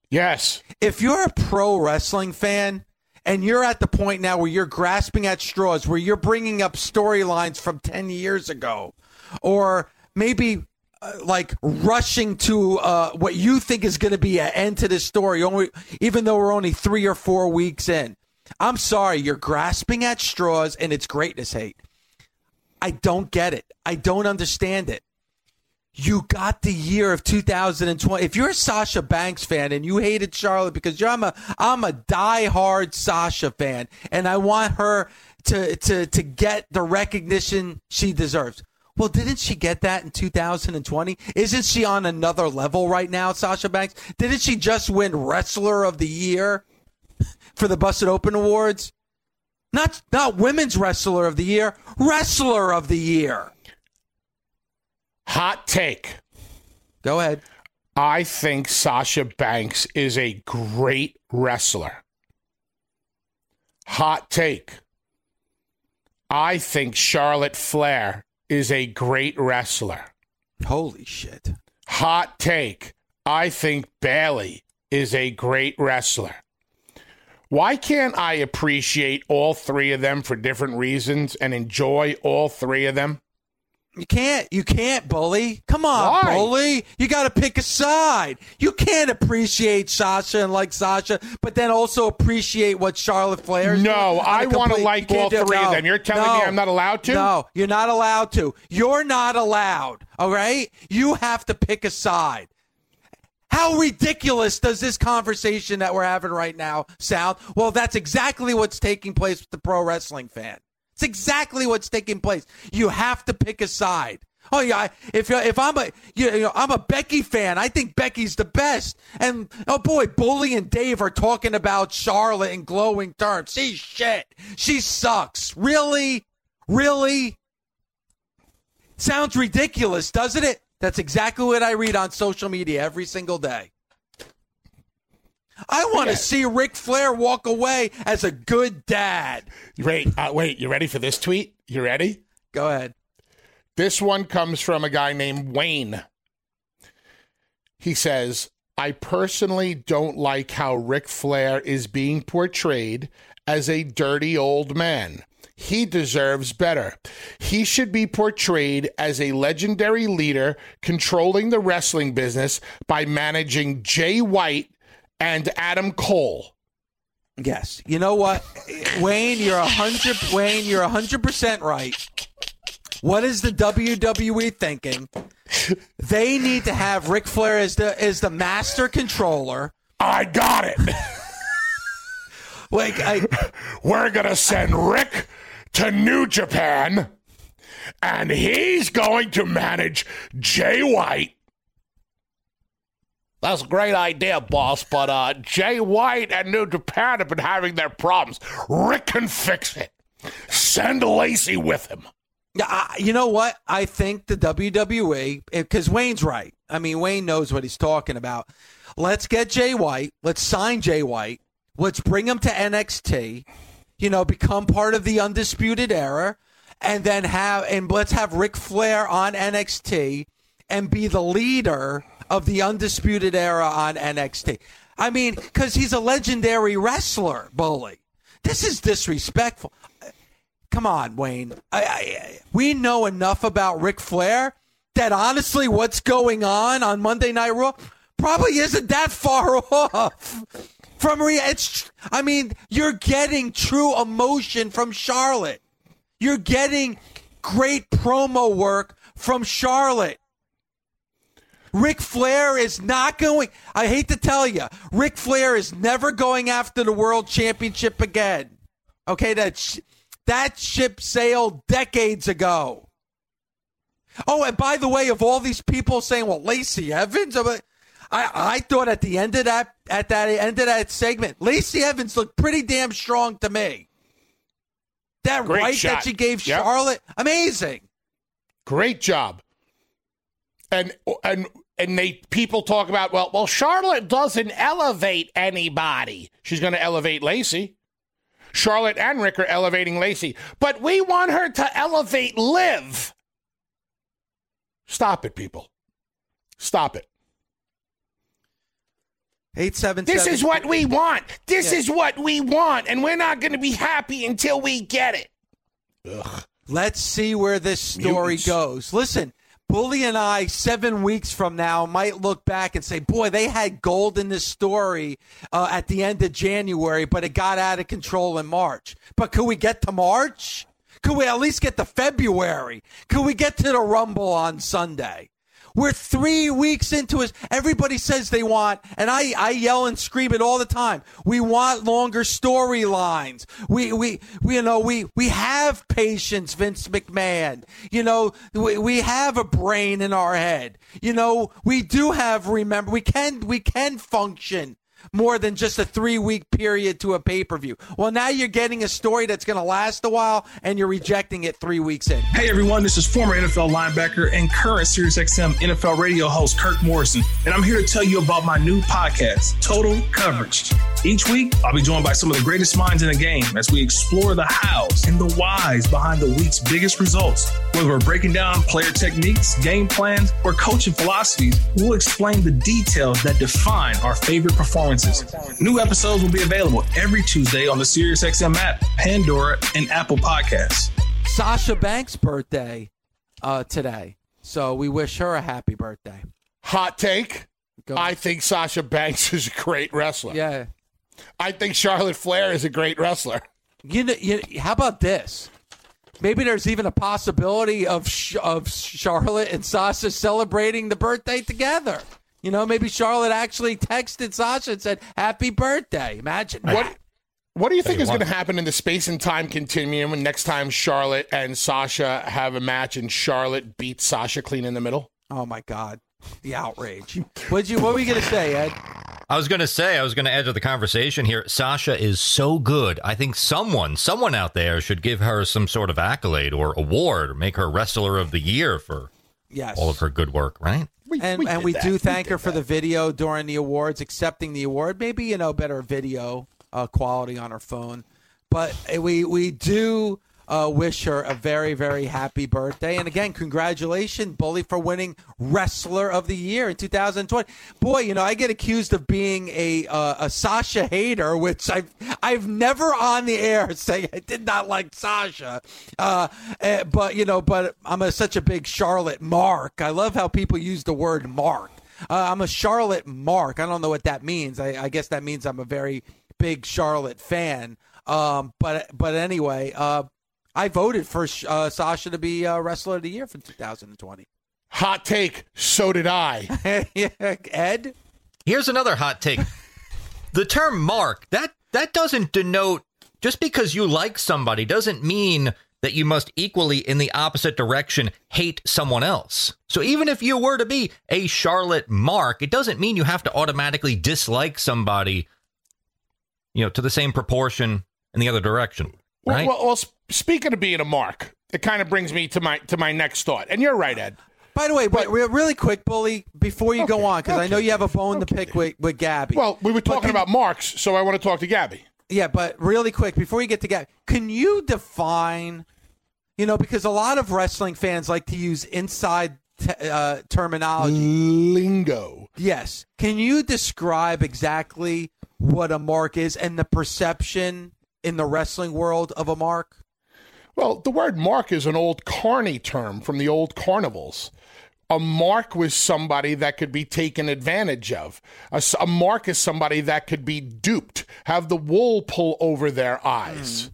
Yes. If you're a pro wrestling fan and you're at the point now where you're grasping at straws, where you're bringing up storylines from 10 years ago, or maybe uh, like rushing to uh, what you think is going to be an end to this story, only even though we're only three or four weeks in. I'm sorry, you're grasping at straws and it's greatness hate. I don't get it. I don't understand it. You got the year of 2020. If you're a Sasha Banks fan and you hated Charlotte because you're, I'm a I'm a diehard Sasha fan and I want her to to to get the recognition she deserves. Well, didn't she get that in 2020? Isn't she on another level right now, Sasha Banks? Didn't she just win Wrestler of the Year for the Busted Open Awards? Not not Women's Wrestler of the Year, Wrestler of the Year. Hot take. Go ahead. I think Sasha Banks is a great wrestler. Hot take. I think Charlotte Flair is a great wrestler. Holy shit. Hot take. I think Bayley is a great wrestler. Why can't I appreciate all three of them for different reasons and enjoy all three of them? You can't. You can't, bully. Come on, Why? bully. You got to pick a side. You can't appreciate Sasha and like Sasha, but then also appreciate what Charlotte Flair No, doing on wanna like all three of them. You're telling me I'm not allowed to? No, you're not allowed to. You're not allowed. All right. You have to pick a side. How ridiculous does this conversation that we're having right now sound? Well, that's exactly what's taking place with the pro wrestling fan. It's exactly what's taking place. You have to pick a side. Oh yeah, if if I'm a you know I'm a Becky fan, I think Becky's the best. And oh boy, Bully and Dave are talking about Charlotte in glowing terms. She's shit. She sucks. Really, really. Sounds ridiculous, doesn't it? That's exactly what I read on social media every single day. I want to see Ric Flair walk away as a good dad. Wait, uh, wait, you ready for this tweet? You ready? Go ahead. This one comes from a guy named Wayne. He says, I personally don't like how Ric Flair is being portrayed as a dirty old man. He deserves better. He should be portrayed as a legendary leader controlling the wrestling business by managing Jay White and Adam Cole. Yes. You know what, Wayne? You're a hundred. Wayne, you're a hundred percent right. What is the WWE thinking? They need to have Ric Flair as the as the master controller. I got it. Like, I, We're going to send Ric to New Japan, and he's going to manage Jay White. That's a great idea, boss, but uh, Jay White and New Japan have been having their problems. Ric can fix it. Send Lacey with him. Yeah, you know what? I think the WWE, because Wayne's right. I mean, Wayne knows what he's talking about. Let's get Jay White. Let's sign Jay White. Let's bring him to NXT. You know, become part of the Undisputed Era, and then have and let's have Ric Flair on NXT and be the leader of the Undisputed Era on NXT. I mean, because he's a legendary wrestler, bully. This is disrespectful. Come on, Wayne. I, I, we know enough about Ric Flair that honestly, what's going on on Monday Night Raw probably isn't that far off from rea- it's. I mean, you're getting true emotion from Charlotte. You're getting great promo work from Charlotte. Ric Flair is not going. I hate to tell you, Ric Flair is never going after the world championship again. Okay, that sh- that ship sailed decades ago. Oh, and by the way, of all these people saying, "Well, Lacey Evans," I, I thought at the end of that at that end of that segment, Lacey Evans looked pretty damn strong to me. That Great right shot. that she gave Yep. Charlotte, amazing. Great job. And and and they people talk about well, well, Charlotte doesn't elevate anybody. She's going to elevate Lacey. Charlotte and Ric are elevating Lacey, but we want her to elevate Liv. Stop it, people. Stop it. Eight seven. This seven- is what we want. This Yeah. is what we want, and we're not going to be happy until we get it. Ugh. Let's see where this story Mutants. goes. Listen, Bully and I, seven weeks from now, might look back and say, boy, they had gold in this story uh, at the end of January, but it got out of control in March. But could we get to March? Could we at least get to February? Could we get to the Rumble on Sunday? We're three weeks into it. Everybody says they want, and I, I yell and scream it all the time. We want longer storylines. We, we, we, you know, we, we have patience, Vince McMahon. You know, we, we have a brain in our head. You know, we do have, remember, we can, we can function more than just a three week period to a pay per view. Well, now you're getting a story that's going to last a while and you're rejecting it three weeks in. Hey everyone, this is former NFL linebacker and current SiriusXM NFL radio host Kirk Morrison, and I'm here to tell you about my new podcast, Total Coverage. Each week, I'll be joined by some of the greatest minds in the game as we explore the hows and the whys behind the week's biggest results. Whether we're breaking down player techniques, game plans, or coaching philosophies, we'll explain the details that define our favorite performances. New episodes will be available every Tuesday on the SiriusXM app, Pandora, and Apple Podcasts. Sasha Banks' birthday uh, today. So we wish her a happy birthday. Hot take. Go. I think Sasha Banks is a great wrestler. yeah. I think Charlotte Flair is a great wrestler. You know, you, how about this? Maybe there's even a possibility of Sh- of Charlotte and Sasha celebrating the birthday together. You know, maybe Charlotte actually texted Sasha and said, "Happy birthday." Imagine What that. What do you think is going to want. happen in the space and time continuum when next time Charlotte and Sasha have a match and Charlotte beats Sasha clean in the middle? Oh my God, the outrage! What you? What were you going to say, Ed? I was going to say, I was going to add to the conversation here. Sasha is so good. I think someone, someone out there should give her some sort of accolade or award or make her wrestler of the year for Yes, all of her good work, right? and and we do thank her for the video during the awards, accepting the award. Maybe you know better video uh, quality on her phone, but uh, we we do uh, wish her a very very happy birthday. And again, congratulations, Bully, for winning Wrestler of the Year in 2020. Boy, you know I get accused of being a uh, a Sasha hater, which I've I've never on the air say I did not like Sasha, uh, eh, but you know, but I'm a, such a big Charlotte mark. I love how people use the word mark. Uh, I'm a Charlotte mark. I don't know what that means. I, I guess that means I'm a very big Charlotte fan. Um, but but anyway, uh, I voted for uh, Sasha to be uh, Wrestler of the Year for 2020. Hot take. So did I. Ed, Here's another hot take. the term mark, that that doesn't denote just because you like somebody doesn't mean that you must equally in the opposite direction hate someone else. So even if you were to be a Charlotte mark, it doesn't mean you have to automatically dislike somebody you know to the same proportion in the other direction, right? well, well, sp- speaking of being a mark, it kind of brings me to my to my next thought. And you're right, Ed. by the way, but re- really quick, Bully, before you go on, because I know you have a bone to pick with, with Gabby. Well, we were talking can- about marks, so I want to talk to Gabby. Yeah, but really quick, before you get to Gabby, can you define, you know, because a lot of wrestling fans like to use inside te- uh, terminology. Lingo. Yes. Can you describe exactly what a mark is and the perception in the wrestling world of a mark? Well, the word mark is an old carny term from the old carnivals. A mark was somebody that could be taken advantage of. A mark is somebody that could be duped, have the wool pull over their eyes. Hmm.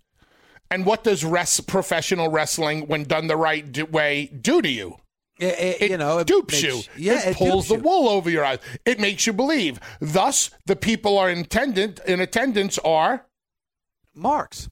And what does res- professional wrestling, when done the right d- way, do to you? It, it- It you know, it dupes makes- you. Yeah, it pulls the wool over your eyes. It makes you believe. Thus, the people are intended in attendance are Marks.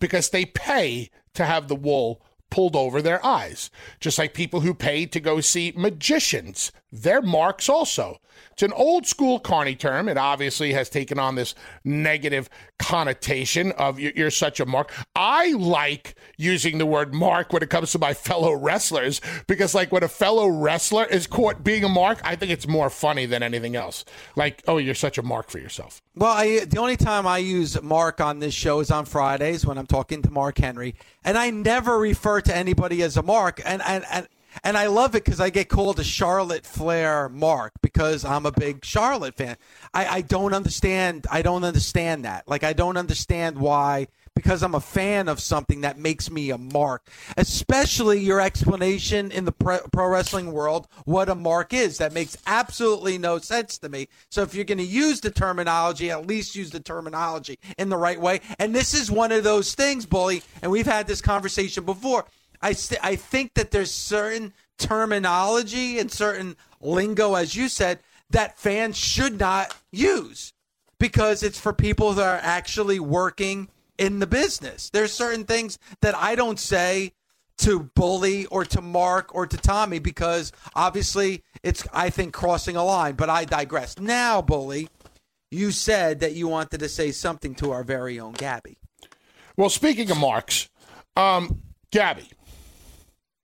because they pay to have the wool pulled over their eyes. Just like people who pay to go see magicians they're marks also. It's an old school carny term. It obviously has taken on this negative connotation of you're such a mark. I like using the word mark when it comes to my fellow wrestlers because, like, when a fellow wrestler is caught being a mark, I think it's more funny than anything else. Like, oh, you're such a mark for yourself. Well, I, the only time I use Mark on this show is on Fridays when I'm talking to Mark Henry, and I never refer to anybody as a mark. And and and and I love it because I get called a Charlotte Flair mark because I'm a big Charlotte fan. I, I don't understand. I don't understand that. Like I don't understand why because I'm a fan of something that makes me a mark. Especially your explanation in the pro, wrestling world what a mark is. That makes absolutely no sense to me. So if you're going to use the terminology, at least use the terminology in the right way. And this is one of those things, bully. And we've had this conversation before I st- I think that there's certain terminology and certain lingo, as you said, that fans should not use because it's for people that are actually working in the business. There's certain things that I don't say to Bully or to Mark or to Tommy because obviously it's I think crossing a line, but I digress. Now, Bully, you said that you wanted to say something to our very own Gabby. Well, speaking of marks, um, Gabby,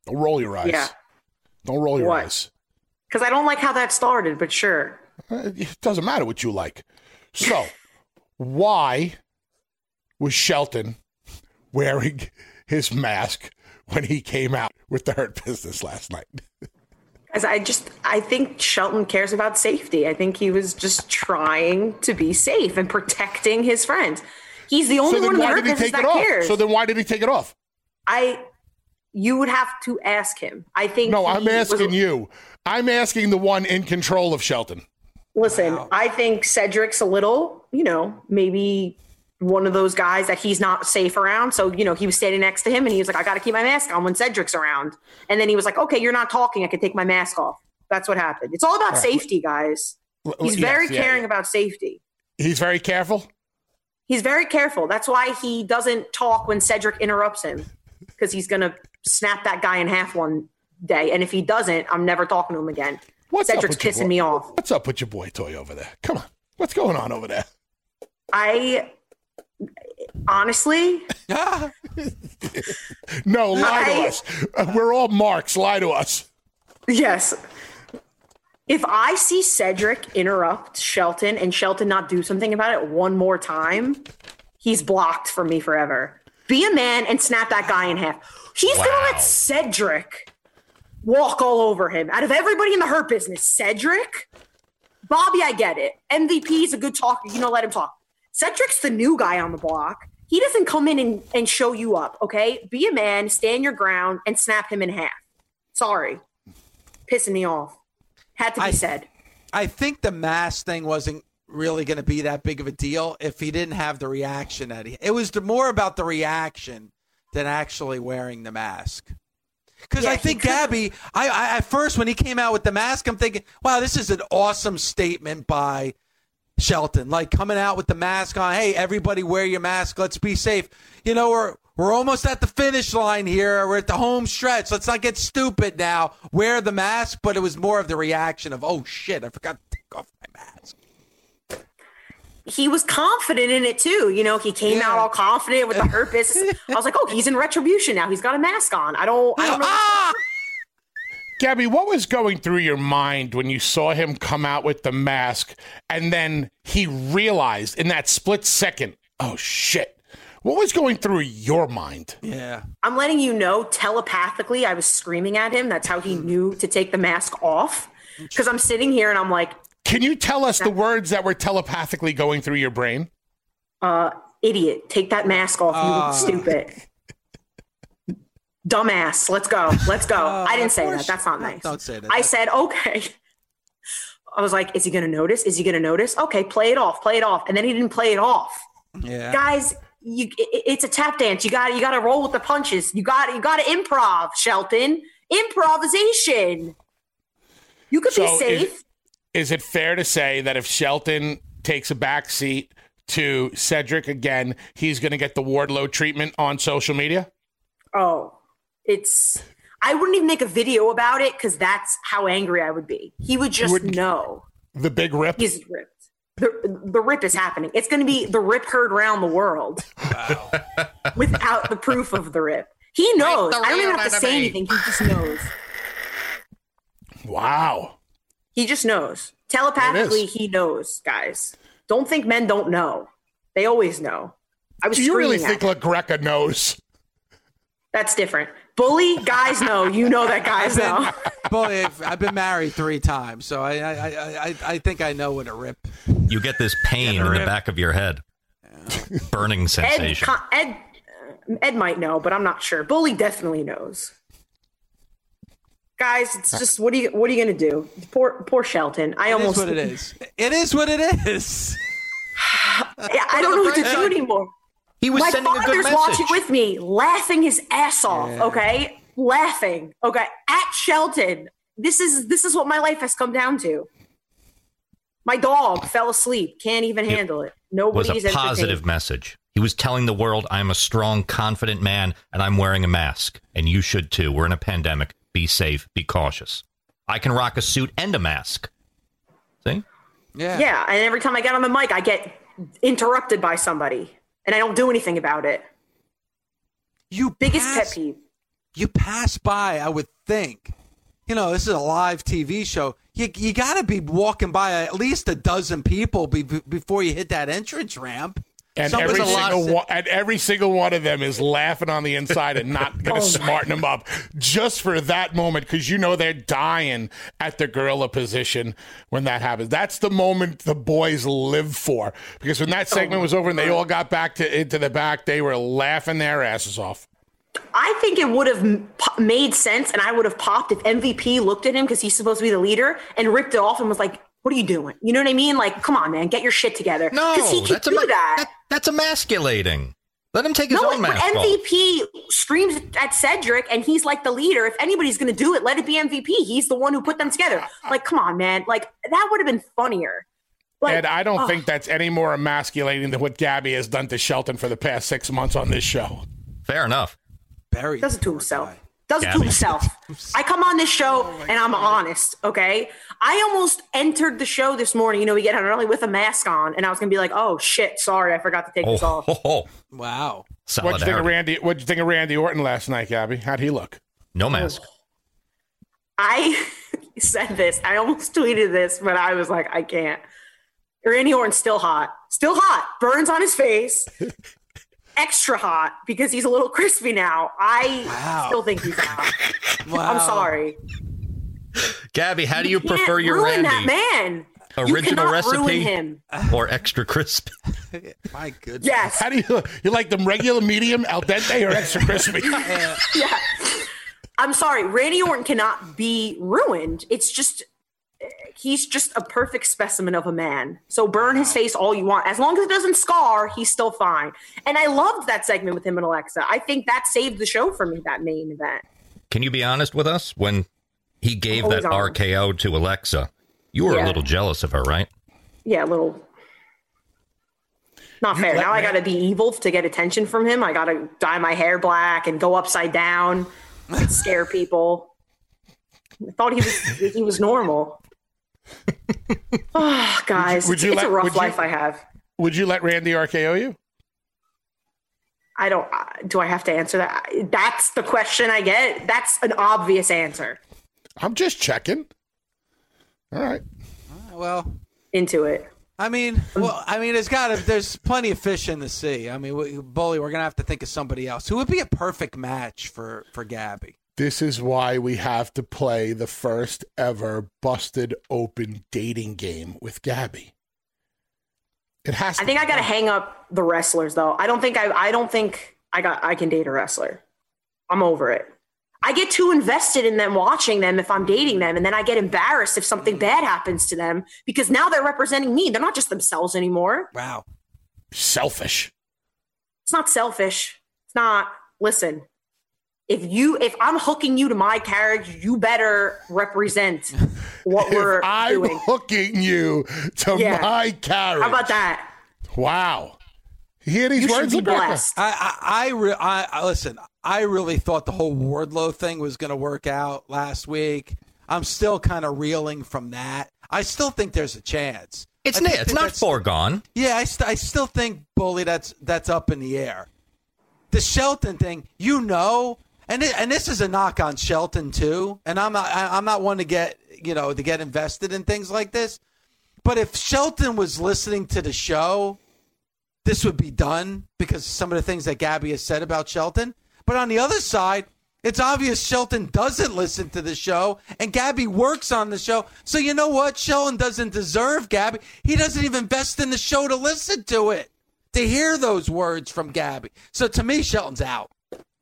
don't roll your eyes. Yeah. Don't roll your What? eyes. Because I don't like how that started, but sure. Uh, It doesn't matter what you like. So, why was Shelton wearing his mask when he came out with the Hurt Business last night? As I just, I think Shelton cares about safety. I think he was just trying to be safe and protecting his friends. He's the only so one in the why hurt did he business take it that off? cares. So then why did he take it off? I, you would have to ask him. I think. No, I'm asking was- you. I'm asking the one in control of Shelton. Listen, I think Cedric's a little, you know, maybe one of those guys that he's not safe around. So, you know, he was standing next to him and he was like, I got to keep my mask on when Cedric's around. And then he was like, okay, you're not talking. I can take my mask off. That's what happened. It's all about right. safety, guys. He's yes, very yeah, caring yeah. about safety. He's very careful. He's very careful. That's why he doesn't talk when Cedric interrupts him because he's going to snap that guy in half one day. And if he doesn't, I'm never talking to him again. What's Cedric's pissing me off. What's up with your boy toy over there? Come on. What's going on over there? I honestly, No, lie to us. We're all marks. Lie to us. Yes. If I see Cedric interrupt Shelton and Shelton not do something about it one more time, he's blocked from me forever. Be a man and snap that guy in half. He's gonna let Cedric walk all over him. Out of everybody in the hurt business, Cedric, Bobby, I get it. MVP is a good talker. You know, let him talk. Cedric's the new guy on the block. He doesn't come in and, and show you up, okay? Be a man, stand your ground, and snap him in half. Sorry. Pissing me off. Had to be I- said. I think the mask thing wasn't really going to be that big of a deal if he didn't have the reaction that he. It was the, more about the reaction than actually wearing the mask. Because Yeah, I think Gabby, I, I at first when he came out with the mask, I'm thinking, wow, this is an awesome statement by Shelton. Like coming out with the mask on, hey, everybody wear your mask. Let's be safe. You know, we're we're almost at the finish line here. We're at the home stretch. Let's not get stupid now. Wear the mask, but it was more of the reaction of, oh shit, I forgot to take off my mask. He was confident in it too. You know, he came Yeah. out all confident with the business. I was like, oh, he's in retribution now. He's got a mask on. I don't, I don't know. Ah! Gabby, what was going through your mind when you saw him come out with the mask and then he realized in that split second, oh shit. What was going through your mind? Yeah. I'm letting you know telepathically, I was screaming at him. That's how he knew to take the mask off. Because I'm sitting here and I'm like, Can you tell us the words that were telepathically going through your brain? uh, idiot, take that mask off. You Ah. look stupid. Dumbass, let's go. Let's go. I didn't say that. That's not nice. don't say that. I said, okay. I was like, is he going to notice? Is he going to notice? Okay, play it off, play it off. And then he didn't play it off. Yeah. Guys, you, it- it's a tap dance. You got you got to roll with the punches. You got you got to improv, Shelton. Improvisation. You could So be is- safe. Is it fair to say that if Shelton takes a back seat to Cedric again, he's going to get the Wardlow treatment on social media? Oh, it's. I wouldn't even make a video about it because that's how angry I would be. He would just wouldn't- know The big rip. he's ripped. The, the rip is happening. It's going to be the rip heard around the world Wow. without the proof of the rip. He knows. I don't even have to say enemy. anything. He just knows. Wow. He just knows. Telepathically, he knows, guys. Don't think men don't know. They always know. I was Do you really think at LaGreca knows? That's different. Bully, guys know. You know that guys know. Bully. I've, I've been married three times, so I I, I, I I think I know what a rip. You get this pain in the back of your head, burning Ed, sensation. con- Ed, uh, Ed might know, but I'm not sure. Bully definitely knows. Guys, it's just what are you what are you gonna do? Poor poor Shelton. I It is almost what it is. It is what it is. Yeah, I don't know what to do anymore. He was My sending a good father's message. watching with me, laughing his ass off. Okay, laughing. Okay, at Shelton. This is this is what my life has come down to. My dog fell asleep. Can't even handle it. was Nobody's a positive message. He was telling the world, I'm a strong, confident man, and I'm wearing a mask. And you should too. We're in a pandemic. Be safe. Be cautious. I can rock a suit and a mask. See? Yeah. Yeah, and every time I get on the mic, I get interrupted by somebody, and I don't do anything about it. You Biggest pass, pet peeve. You pass by, I would think. You know, this is a live TV show. You you got to be walking by at least a dozen people be, before you hit that entrance ramp. And Someone's every a lot- single one, and every single one of them is laughing on the inside and not going to Oh, smarten them up just for that moment because you know they're dying at the gorilla position when that happens. That's the moment the boys live for because when that oh, segment was over and they all got back to into the back, they were laughing their asses off. I think it would have made sense, and I would have popped if MVP looked at him because he's supposed to be the leader and ripped it off and was like, "What are you doing?" You know what I mean? Like, come on, man, get your shit together. No, 'Cause he can that's, do ema- that. that- that's emasculating. Let him take his No, own but mask off. MVP screams at Cedric, and he's like the leader. If anybody's going to do it, let it be MVP. He's the one who put them together. Like, come on, man. Like that would have been funnier. Like, and I don't ugh. think that's any more emasculating than what Gabby has done to Shelton for the past six months on this show. Fair enough. Barry does it to himself. Does it to himself. I come on this show oh and I'm honest, okay? I almost entered the show this morning. You know, we get on early with a mask on, and I was gonna be like, "Oh shit, sorry, I forgot to take Oh, this off." oh, oh. Wow. What'd you think of Randy? What'd you think of Randy Orton last night, Gabby? How'd he look? No mask. Oh. I said this. I almost tweeted this, but I was like, I can't. Randy Orton's still hot. Still hot. Burns on his face. Extra hot because he's a little crispy now. I Wow. still think he's hot. Wow. I'm sorry. Gabby, how do you Can't prefer your ruin Randy? that man? Original cannot recipe ruin him. or extra crisp? My goodness. Yes. How do you you like them regular, medium, al dente, or extra crispy? yeah. I'm sorry. Randy Orton cannot be ruined. It's just he's just a perfect specimen of a man. So burn his face all you want. As long as it doesn't scar, he's still fine. And I loved that segment with him and Alexa. I think that saved the show for me, that main event. Can you be honest with us? When he gave that honest. RKO to Alexa, you were a little jealous of her, right? Yeah, a little not fair. Now I gotta be evil to get attention from him. I gotta dye my hair black and go upside down, and scare people. I thought he was he was normal. Oh, guys, Would you it's let- a rough would you- life I have. Would you let Randy RKO you? I don't. uh, Do I have to answer that? That's the question I get. That's an obvious answer I'm just checking. All right. Well, into it. I mean, well, I mean, it's got to, there's plenty of fish in the sea. I mean, we, Bully, we're gonna have to think of somebody else who would be a perfect match for for Gabby. This is why we have to play the first ever busted open dating game with Gabby. It has. I think be I gotta hang up the wrestlers though. I don't think I. I don't think I got. I can date a wrestler. I'm over it. I get too invested in them watching them if I'm dating them, and then I get embarrassed if something mm. bad happens to them because now they're representing me. They're not just themselves anymore. Wow. selfish. It's not selfish. It's not. Listen, if you if I'm hooking you to my carriage, you better represent what we're if I'm doing. hooking you to Yeah. my carriage. How about that? Wow. You hear these You should words, be Rebecca? blessed. I I I, re- I, I listen. I really thought the whole Wardlow thing was going to work out last week. I'm still kind of reeling from that. I still think there's a chance. It's I think it's not that's- foregone. Yeah, I, st- I still think bully that's that's up in the air. The Shelton thing, you know, and it, and this is a knock on Shelton too. And I'm not I, I'm not one to get you know to get invested in things like this. But if Shelton was listening to the show, this would be done because some of the things that Gabby has said about Shelton. But on the other side, it's obvious Shelton doesn't listen to the show and Gabby works on the show. So you know what? Shelton doesn't deserve Gabby. He doesn't even invest in the show to listen to it, to hear those words from Gabby. So to me, Shelton's out.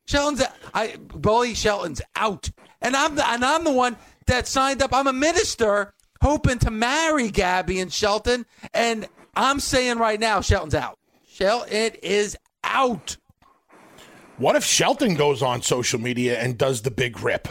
Shelton's I bully Shelton's out. And I'm the and I'm the one that signed up. I'm a minister hoping to marry Gabby and Shelton. And I'm saying right now, Shelton's out. Shelton is out. What if Shelton goes on social media and does the big rip?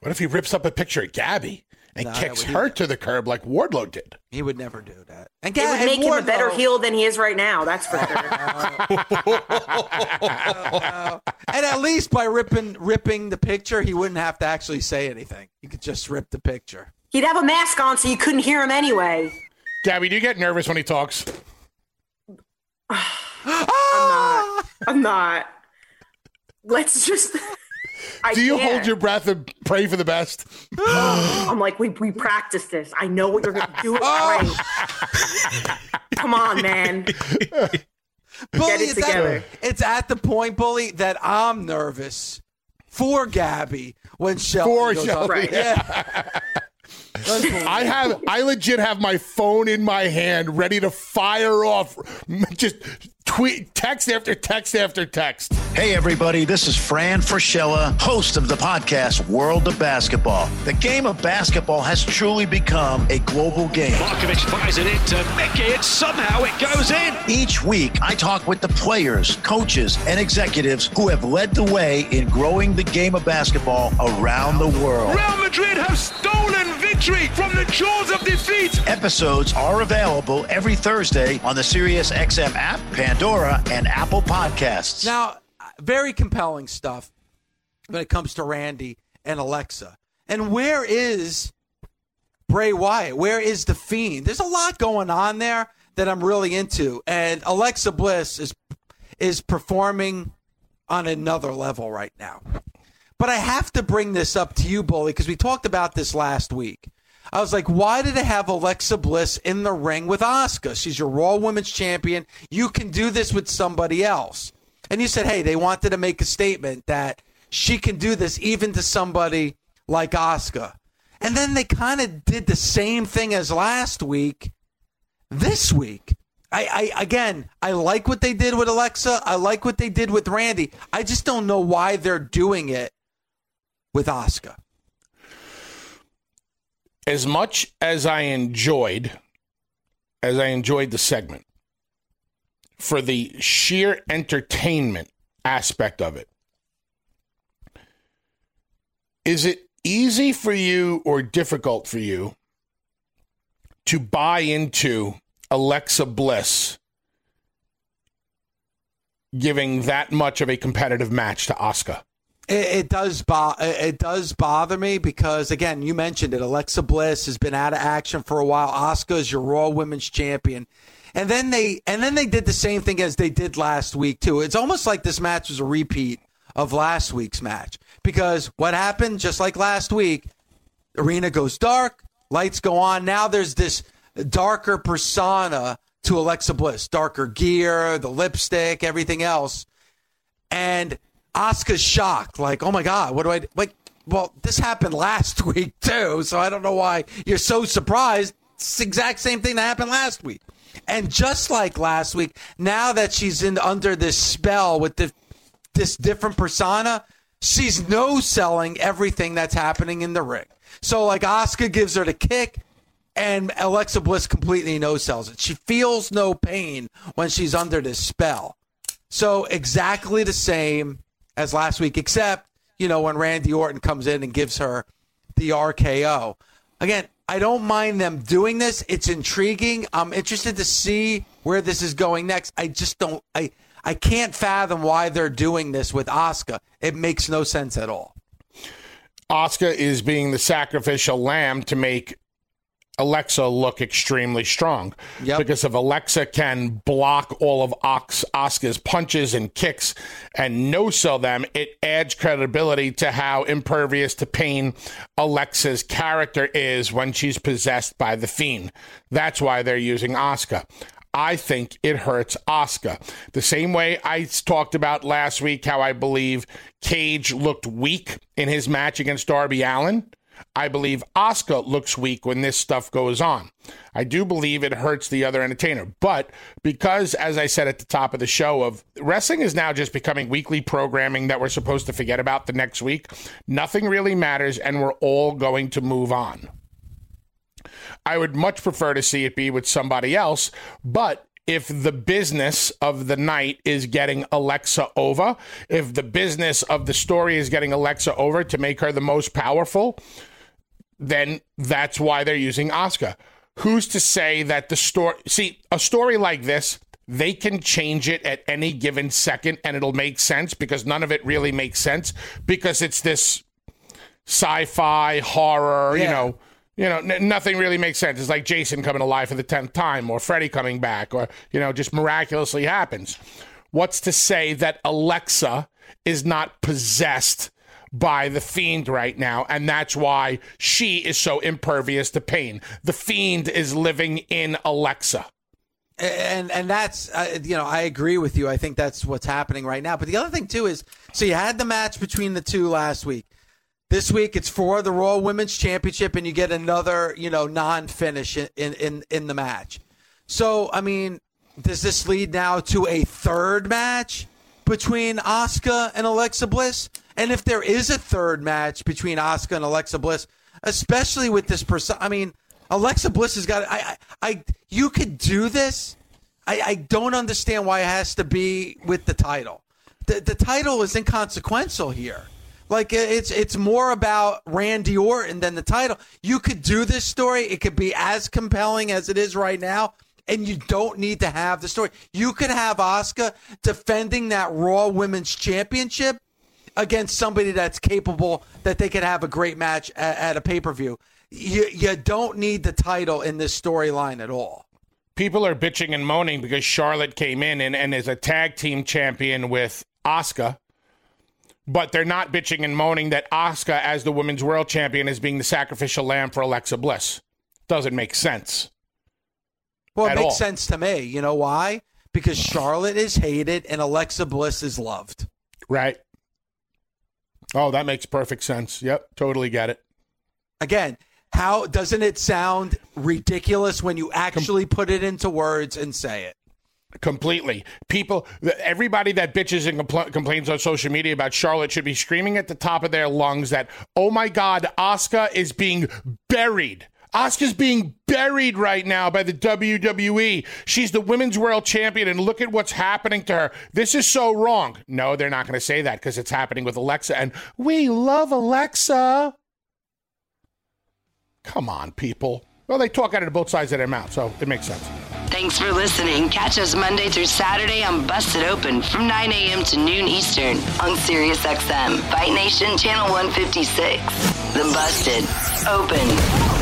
What if he rips up a picture of Gabby and No, kicks would be- her to the curb like Wardlow did? He would never do that. And It would and make him a better heel than he is right now. That's for sure. And at least by ripping ripping the picture, he wouldn't have to actually say anything. He could just rip the picture. He'd have a mask on so you couldn't hear him anyway. Gabby, do you get nervous when he talks? I'm not. I'm not. Let's just. I Do you can't. hold your breath and pray for the best? I'm like, we, we practiced this. I know what you're going to do. It right. Come on, man. Bully, it it's together. At, it's at the point, bully, that I'm nervous for Gabby when Shelton For goes Shelton, up. Right. Yeah. I have, I legit have my phone in my hand, ready to fire off, just tweet, text after text after text. Hey, everybody, this is Fran Fraschilla, host of the podcast World of Basketball. The game of basketball has truly become a global game. Markovic fires it into Mickey, and somehow it goes in. Each week, I talk with the players, coaches, and executives who have led the way in growing the game of basketball around the world. Real Madrid have stolen victory from the jaws of defeat. Episodes are available every Thursday on the SiriusXM app, Pandora, and Apple Podcasts. Now, very compelling stuff when it comes to Randy and Alexa. And where is Bray Wyatt? Where is the Fiend? There's a lot going on there that I'm really into, and Alexa Bliss is is performing on another level right now. But I have to bring this up to you, Bully, because we talked about this last week. I was like, why did they have Alexa Bliss in the ring with Asuka? She's your Raw Women's Champion. You can do this with somebody else. And you said, hey, they wanted to make a statement that she can do this even to somebody like Asuka. And then they kind of did the same thing as last week this week. I, I again, I like what they did with Alexa. I like what they did with Randy. I just don't know why they're doing it with Asuka? As much as I enjoyed, as I enjoyed the segment, for the sheer entertainment aspect of it, is it easy for you or difficult for you to buy into Alexa Bliss giving that much of a competitive match to Asuka? It, it does bo- it does bother me because again, you mentioned it. Alexa Bliss has been out of action for a while. Asuka is your Raw Women's Champion, and then they and then they did the same thing as they did last week too. It's almost like this match was a repeat of last week's match because what happened just like last week, arena goes dark, lights go on. Now there's this darker persona to Alexa Bliss, darker gear, the lipstick, everything else, and Asuka's shocked, like, oh my God, what do I do? like? Well, this happened last week too, so I don't know why you're so surprised. It's the exact same thing that happened last week. And just like last week, now that she's in under this spell with the, this different persona, she's no selling everything that's happening in the ring. So like Asuka gives her the kick, and Alexa Bliss completely no sells it. She feels no pain when she's under this spell. So exactly the same as last week, except you know when Randy Orton comes in and gives her the RKO. Again, I don't mind them doing this. It's intriguing. I'm interested to see where this is going next. I just don't. I I can't fathom why they're doing this with Asuka. It makes no sense at all. Asuka is being the sacrificial lamb to make Alexa look extremely strong. Yep. Because if Alexa can block all of Ox, Asuka's punches and kicks and no sell them, it adds credibility to how impervious to pain Alexa's character is when she's possessed by the fiend. That's why they're using Asuka. I think it hurts Asuka. The same way I talked about last week how I believe Cage looked weak in his match against Darby Allin. I believe Asuka looks weak when this stuff goes on. I do believe it hurts the other entertainer. But because, as I said at the top of the show, of wrestling is now just becoming weekly programming that we're supposed to forget about the next week, nothing really matters, and we're all going to move on. I would much prefer to see it be with somebody else, but if the business of the night is getting Alexa over, if the business of the story is getting Alexa over to make her the most powerful, then that's why they're using Asuka. Who's to say that the story, see, a story like this, they can change it at any given second and it'll make sense because none of it really makes sense because it's this sci fi horror, you know. You know, n- nothing really makes sense. It's like Jason coming alive for the tenth time, or Freddy coming back, or you know, just miraculously happens. What's to say that Alexa is not possessed by the fiend right now, and that's why she is so impervious to pain? The fiend is living in Alexa. and and that's uh, you know I agree with you. I think that's what's happening right now. But the other thing too is so you had the match between the two last week. This week it's for the Raw Women's Championship, and you get another you know non-finish in in in, in the match. So I mean, does this lead now to a third match between Asuka and Alexa Bliss? And if there is a third match between Asuka and Alexa Bliss, especially with this person, I mean, Alexa Bliss has got. I, I, I you could do this. I, I don't understand why it has to be with the title. The, the title is inconsequential here. Like it's it's more about Randy Orton than the title. You could do this story. It could be as compelling as it is right now, and you don't need to have the story. You could have Asuka defending that Raw Women's Championship against somebody that's capable that they could have a great match at, at a pay per view. You you don't need the title in this storyline at all. People are bitching and moaning because Charlotte came in and, and is a tag team champion with Asuka. But they're not bitching and moaning that Asuka, as the women's world champion, is being the sacrificial lamb for Alexa Bliss. Doesn't make sense. Well, it makes all. sense to me. You know why? Because Charlotte is hated and Alexa Bliss is loved. Right. Oh, that makes perfect sense. Yep, totally get it. Again, how doesn't it sound ridiculous when you actually put it into words and say it? Completely. People, everybody that bitches and compl- complains on social media about Charlotte should be screaming at the top of their lungs that, oh my God, Asuka is being buried. Asuka's being buried right now by the WWE. She's the women's world champion, and look at what's happening to her. This is so wrong. No, they're not going to say that because it's happening with Alexa, and we love Alexa. Come on, people. Well, they talk out of both sides of their mouth, so it makes sense. Thanks for listening. Catch us Monday through Saturday on Busted Open from 9 a.m. to noon Eastern on SiriusXM, Fight Nation Channel 156. The Busted Open